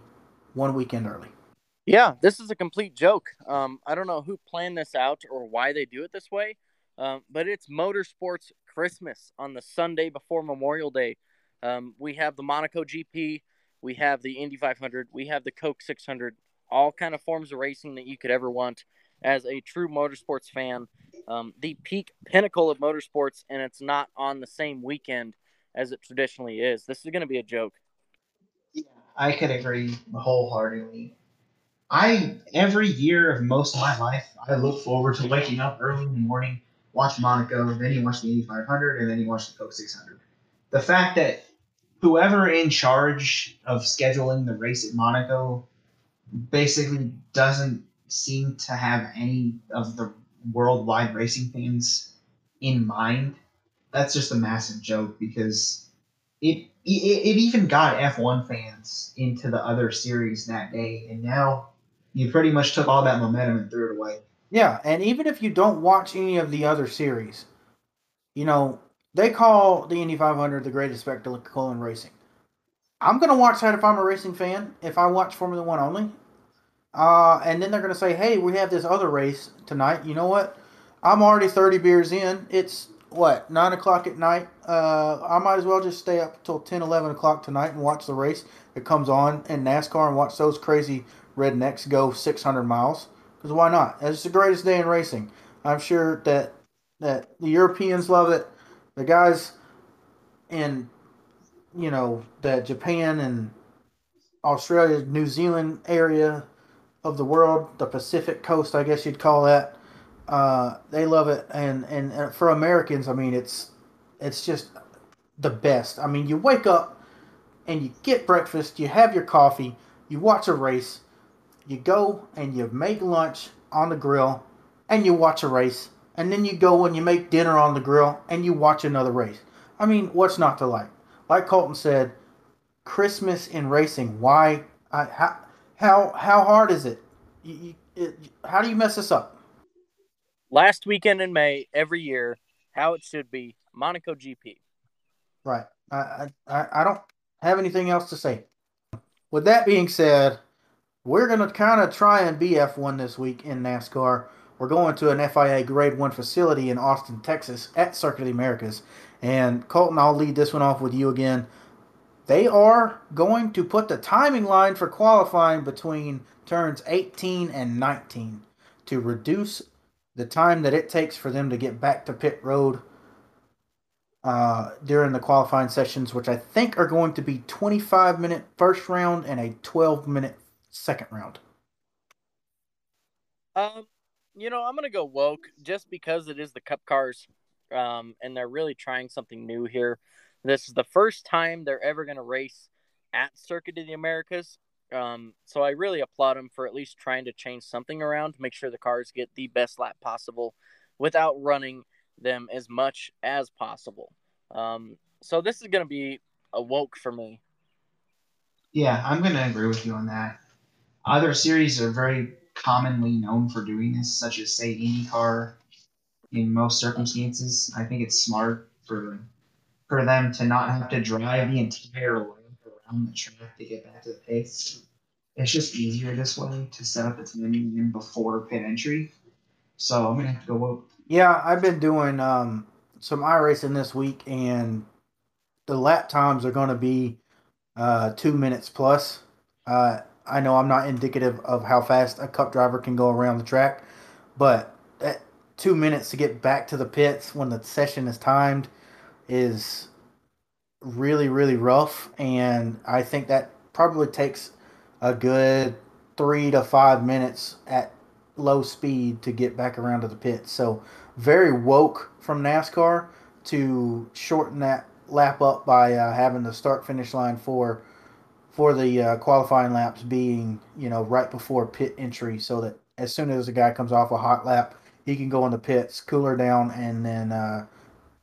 one weekend early? Yeah, this is a complete joke. Um, I don't know who planned this out or why they do it this way, um, but it's motorsports Christmas on the Sunday before Memorial Day. Um, we have the Monaco GP, we have the Indy 500, we have the Coke 600, all kind of forms of racing that you could ever want as a true motorsports fan um, the peak pinnacle of motorsports, and it's not on the same weekend as it traditionally is. This is going to be a joke. I could agree wholeheartedly. I every year of most of my life, I look forward to waking up early in the morning, watch Monaco, then you watch the 8500, and then you watch the Coke 600. The fact that whoever in charge of scheduling the race at Monaco basically doesn't seem to have any of the worldwide racing fans in mind. That's just a massive joke because it it, it even got F1 fans into the other series that day, and now you pretty much took all that momentum and threw it away. Yeah, and even if you don't watch any of the other series, you know, they call the Indy 500 the greatest spectacle in racing. I'm to watch that if I'm a racing fan, if I watch Formula One only. Uh, and then they're to say, hey, we have this other race tonight. You know what? I'm already 30 beers in. It's what, 9 o'clock at night? Uh, I might as well just stay up until 10, 11 o'clock tonight and watch the race that comes on in NASCAR and watch those crazy rednecks go 600 miles. Because why not? It's the greatest day in racing. I'm sure that that the Europeans love it. The guys in, you know, that Japan and Australia, New Zealand area of the world, the Pacific coast, I guess you'd call that. Uh, they love it, and, and and for Americans, I mean, it's it's just the best. I mean, you wake up and you get breakfast, you have your coffee, you watch a race, you go and you make lunch on the grill, and you watch a race, and then you go and you make dinner on the grill and you watch another race. I mean, what's not to like? Like Colton said, Christmas in racing. Why? I, how how how hard is it? You, you, it? How do you mess this up? Last weekend in May, every year, how it should be, Monaco GP. Right. I I, I don't have anything else to say. With that being said, we're gonna kind of try and be F1 this week in NASCAR. We're going to an FIA Grade One facility in Austin, Texas, at Circuit of the Americas. And Colton, I'll lead this one off with you again. They are going to put the timing line for qualifying between turns 18 and 19 to reduce the time that it takes for them to get back to pit road uh, during the qualifying sessions, which I think are going to be 25 minute first round and a 12 minute second round. Um, you know, I'm gonna go woke just because it is the Cup cars, um, and they're really trying something new here. This is the first time they're ever going to race at Circuit of the Americas. Um, so I really applaud them for at least trying to change something around to make sure the cars get the best lap possible without running them as much as possible. Um, so this is going to be a woke for me. Yeah, I'm going to agree with you on that. Other series are very commonly known for doing this, such as, say, IndyCar in most circumstances. I think it's smart for for them to not have to drive the entire length around the track to get back to the pace. It's just easier this way to set up the timing in before pit entry. So I'm gonna have to go up. Yeah, I've been doing um, some iRacing this week, and the lap times are going to be uh, two minutes plus. Uh, I know I'm not indicative of how fast a cup driver can go around the track, but that two minutes to get back to the pits when the session is timed is really really rough, and I think that probably takes a good three to five minutes at low speed to get back around to the pit. So very woke from NASCAR to shorten that lap up by uh, having the start finish line for for the uh, qualifying laps being you know right before pit entry, so that as soon as the guy comes off a hot lap, he can go in the pits, cooler down, and then uh,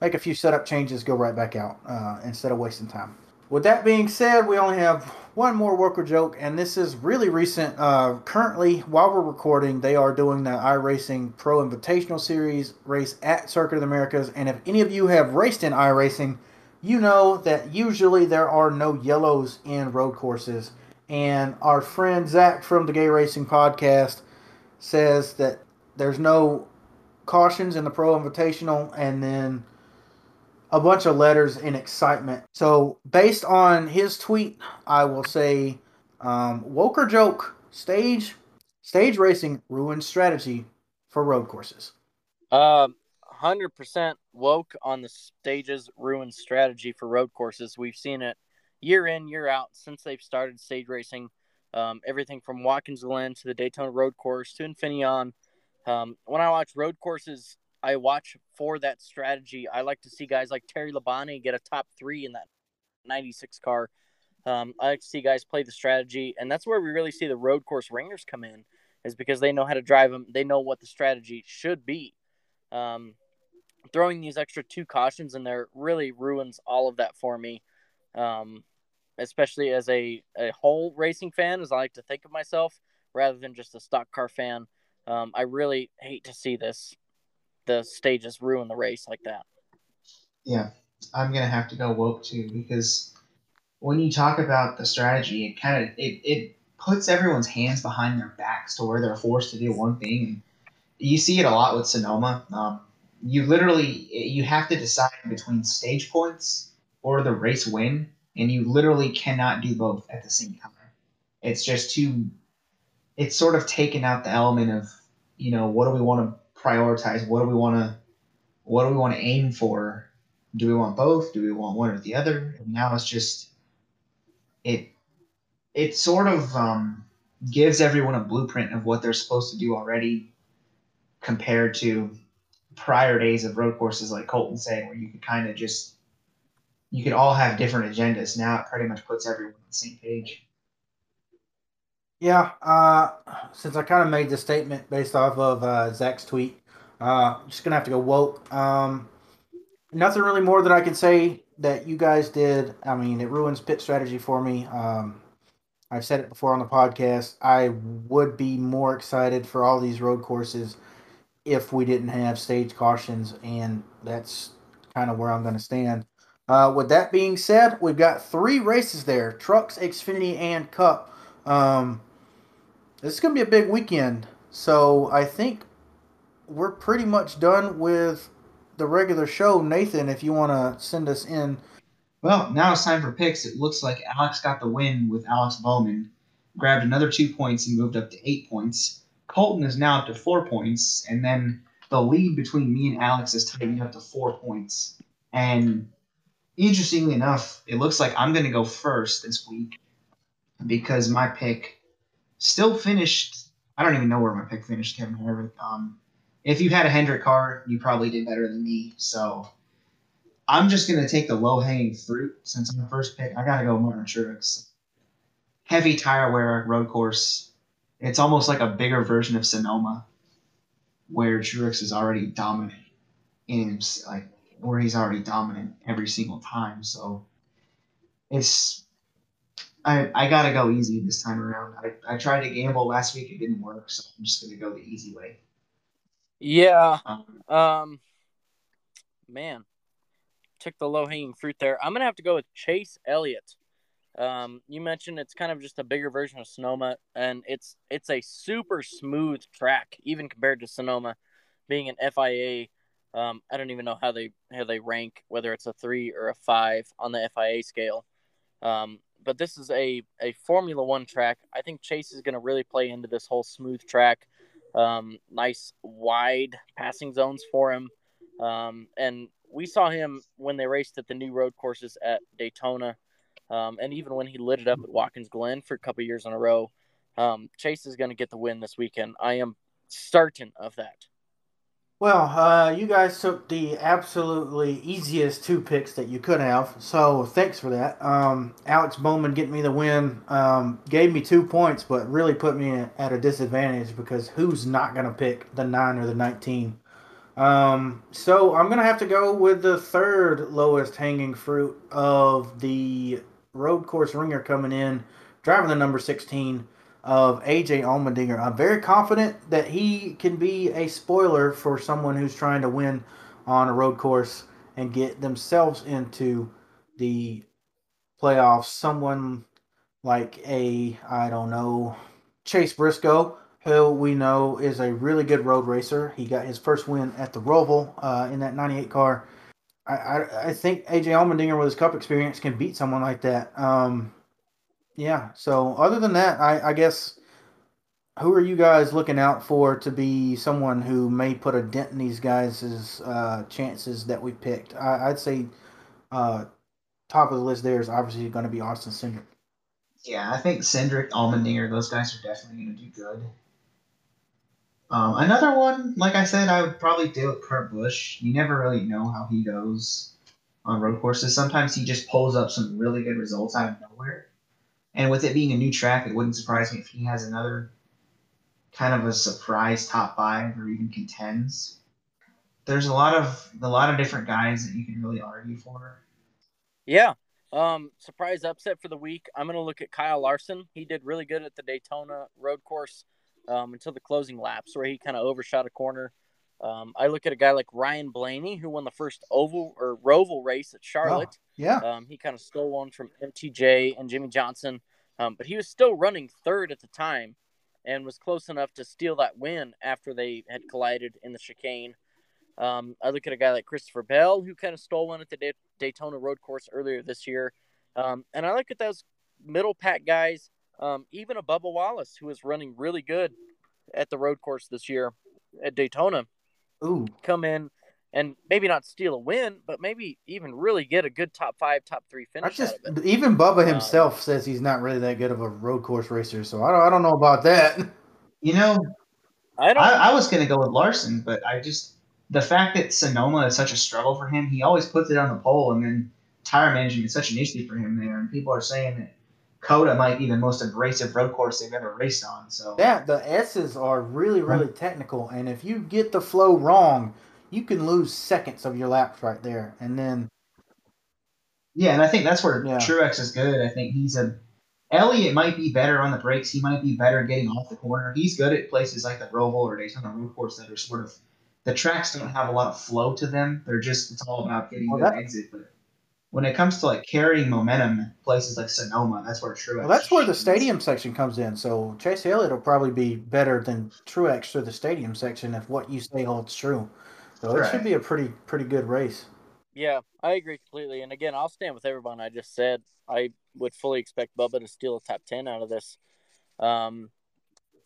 make a few setup changes, go right back out uh, instead of wasting time. With that being said, we only have one more worker joke, and this is really recent. Uh, currently, while we're recording, they are doing the iRacing Pro Invitational Series race at Circuit of the Americas. And if any of you have raced in iRacing, you know that usually there are no yellows in road courses. And our friend Zach from the Gay Racing Podcast says that there's no cautions in the Pro Invitational, and then a bunch of letters in excitement. So, based on his tweet, I will say, um, Woker joke stage stage racing ruins strategy for road courses. Um, hundred percent woke on the stages ruins strategy for road courses. We've seen it year in, year out since they've started stage racing. Um, everything from Watkins Glen to the Daytona Road Course to Infineon. Um, when I watch road courses, I watch for that strategy. I like to see guys like Terry Labonte get a top three in that 96 car. Um, I like to see guys play the strategy, and that's where we really see the road course ringers come in, is because they know how to drive them. They know what the strategy should be. Um, throwing these extra two cautions in there really ruins all of that for me. Um, especially as a, a whole racing fan, as I like to think of myself, rather than just a stock car fan. Um, I really hate to see this, the stages ruin the race like that. Yeah, I'm gonna have to go woke too because when you talk about the strategy, it kind of it, it puts everyone's hands behind their backs to where they're forced to do one thing. You see it a lot with Sonoma. Um, you literally you have to decide between stage points or the race win, and you literally cannot do both at the same time. It's just too. It's sort of taken out the element of you know what do we want to prioritize? What do we want to what do we want to aim for? Do we want both? Do we want one or the other? And now it's just it it sort of um, gives everyone a blueprint of what they're supposed to do already compared to prior days of road courses like Colton saying where you could kind of just you could all have different agendas. Now it pretty much puts everyone on the same page. Yeah, uh, since I kind of made the statement based off of uh, Zach's tweet, uh, just gonna have to go woke. Um, nothing really more that I can say that you guys did. I mean, it ruins pit strategy for me. Um, I've said it before on the podcast. I would be more excited for all these road courses if we didn't have stage cautions, and that's kind of where I'm going to stand. Uh, with that being said, we've got three races there: Trucks, Xfinity, and Cup. Um, this is going to be a big weekend, so I think we're pretty much done with the regular show. Nathan, if you want to send us in. Well, now it's time for picks. It looks like Alex got the win with Alex Bowman, grabbed another two points and moved up to eight points. Colton is now up to four points, and then the lead between me and Alex is tightening up to four points. And interestingly enough, it looks like I'm going to go first this week because my pick still finished. I don't even know where my pick finished, Kevin Harvick. Um, if you had a Hendrick car, you probably did better than me. So I'm just going to take the low hanging fruit since I'm the first pick. I got to go Martin Truex. Heavy tire wear, road course. It's almost like a bigger version of Sonoma, where Truex is already dominant in like where he's already dominant every single time. So it's I I gotta go easy this time around. I, I tried to gamble last week, it didn't work, so I'm just gonna go the easy way. Yeah. Um, um man. Took the low hanging fruit there. I'm gonna have to go with Chase Elliott. Um, you mentioned it's kind of just a bigger version of Sonoma, and it's it's a super smooth track, even compared to Sonoma, being an FIA. Um, I don't even know how they how they rank, whether it's a three or a five on the FIA scale. Um, but this is a a Formula One track. I think Chase is going to really play into this whole smooth track. Um, nice wide passing zones for him, um, and we saw him when they raced at the new road courses at Daytona um, and even when he lit it up at Watkins Glen for a couple years in a row, um, Chase is going to get the win this weekend. I am certain of that. Well, uh, you guys took the absolutely easiest two picks that you could have, so thanks for that. Um, Alex Bowman getting me the win um, gave me two points, but really put me at a disadvantage because who's not going to pick the nine or the nineteen? Um, so I'm gonna have to go with the third lowest hanging fruit of the road course ringer coming in, driving the number 16 of AJ Allmendinger. I'm very confident that he can be a spoiler for someone who's trying to win on a road course and get themselves into the playoffs. Someone like a, I don't know, Chase Briscoe, who we know is a really good road racer. He got his first win at the Roval uh, in that 98 car. I, I, think AJ Allmendinger with his cup experience can beat someone like that. Um, yeah. So other than that, I, I guess who are you guys looking out for to be someone who may put a dent in these guys' uh, chances that we picked? I, would say uh, top of the list there is obviously going to be Austin Cindric. Yeah, I think Cindric, Allmendinger, those guys are definitely going to do good. Um, another one, like I said, I would probably do it Kurt Busch. You never really know how he goes on road courses. Sometimes he just pulls up some really good results out of nowhere. And with it being a new track, it wouldn't surprise me if he has another kind of a surprise top five or even contends. There's a lot of a lot of different guys that you can really argue for. Yeah. Um, surprise upset for the week. I'm gonna look at Kyle Larson. He did really good at the Daytona road course um, until the closing laps, where he kind of overshot a corner. Um, I look at a guy like Ryan Blaney, who won the first oval or Roval race at Charlotte. Oh, yeah. Um, he kind of stole one from MTJ and Jimmie Johnson, um, but he was still running third at the time and was close enough to steal that win after they had collided in the chicane. Um, I look at a guy like Christopher Bell, who kind of stole one at the Daytona Road Course earlier this year. Um, and I look at those middle pack guys, um, even a Bubba Wallace, who is running really good at the road course this year at Daytona. Ooh. Come in and maybe not steal a win, but maybe even really get a good top five, top three finish. I Just, Even Bubba um, himself um, says he's not really that good of a road course racer, so I don't, I don't know about that. You know, I don't. I, I was going to go with Larson, but I just the fact that Sonoma is such a struggle for him, he always puts it on the pole, and then tire management is such an issue for him there, and people are saying that COTA might be the most abrasive road course they've ever raced on. So yeah, the S's are really, really technical, and if you get the flow wrong, you can lose seconds of your laps right there, and then. Yeah, and I think that's where yeah. Truex is good. I think he's a Elliott might be better on the brakes. He might be better getting off the corner. He's good at places like the Roval or Daytona road course that are sort of the tracks don't have a lot of flow to them. They're just it's all about getting well, the exit. But when it comes to like carrying momentum, places like Sonoma, that's where Truex. Well, that's where the stadium section comes in. So Chase Elliott will probably be better than Truex through the stadium section if what you say holds true. So it should be a pretty pretty good race. Yeah, I agree completely. And again, I'll stand with everyone I just said. I would fully expect Bubba to steal a top ten out of this. Um,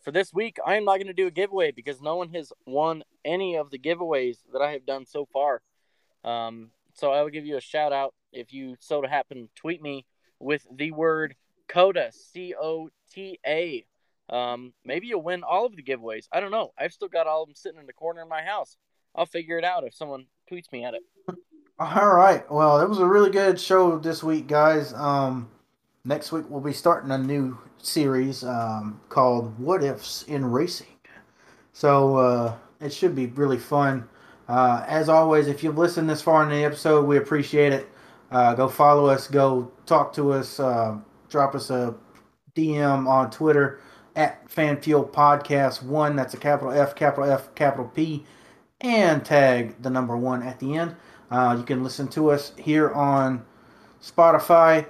for this week, I am not going to do a giveaway because no one has won any of the giveaways that I have done so far. Um, so I will give you a shout out if you so to happen tweet me with the word COTA C O T A. Um, maybe you'll win all of the giveaways. I don't know. I've still got all of them sitting in the corner of my house. I'll figure it out if someone tweets me at it. All right. Well, it was a really good show this week, guys. Um, next week we'll be starting a new series um, called "What Ifs in Racing." So uh, it should be really fun. Uh, as always, if you've listened this far in the episode, we appreciate it. Uh, go follow us. Go talk to us. Uh, drop us a DM on Twitter at FanFuel Podcast One. That's a capital F, capital F, capital P and tag the number one at the end. Uh, you can listen to us here on Spotify,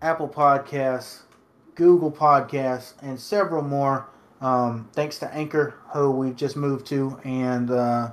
Apple Podcasts, Google Podcasts, and several more. Um, thanks to Anchor, who we've just moved to, and uh,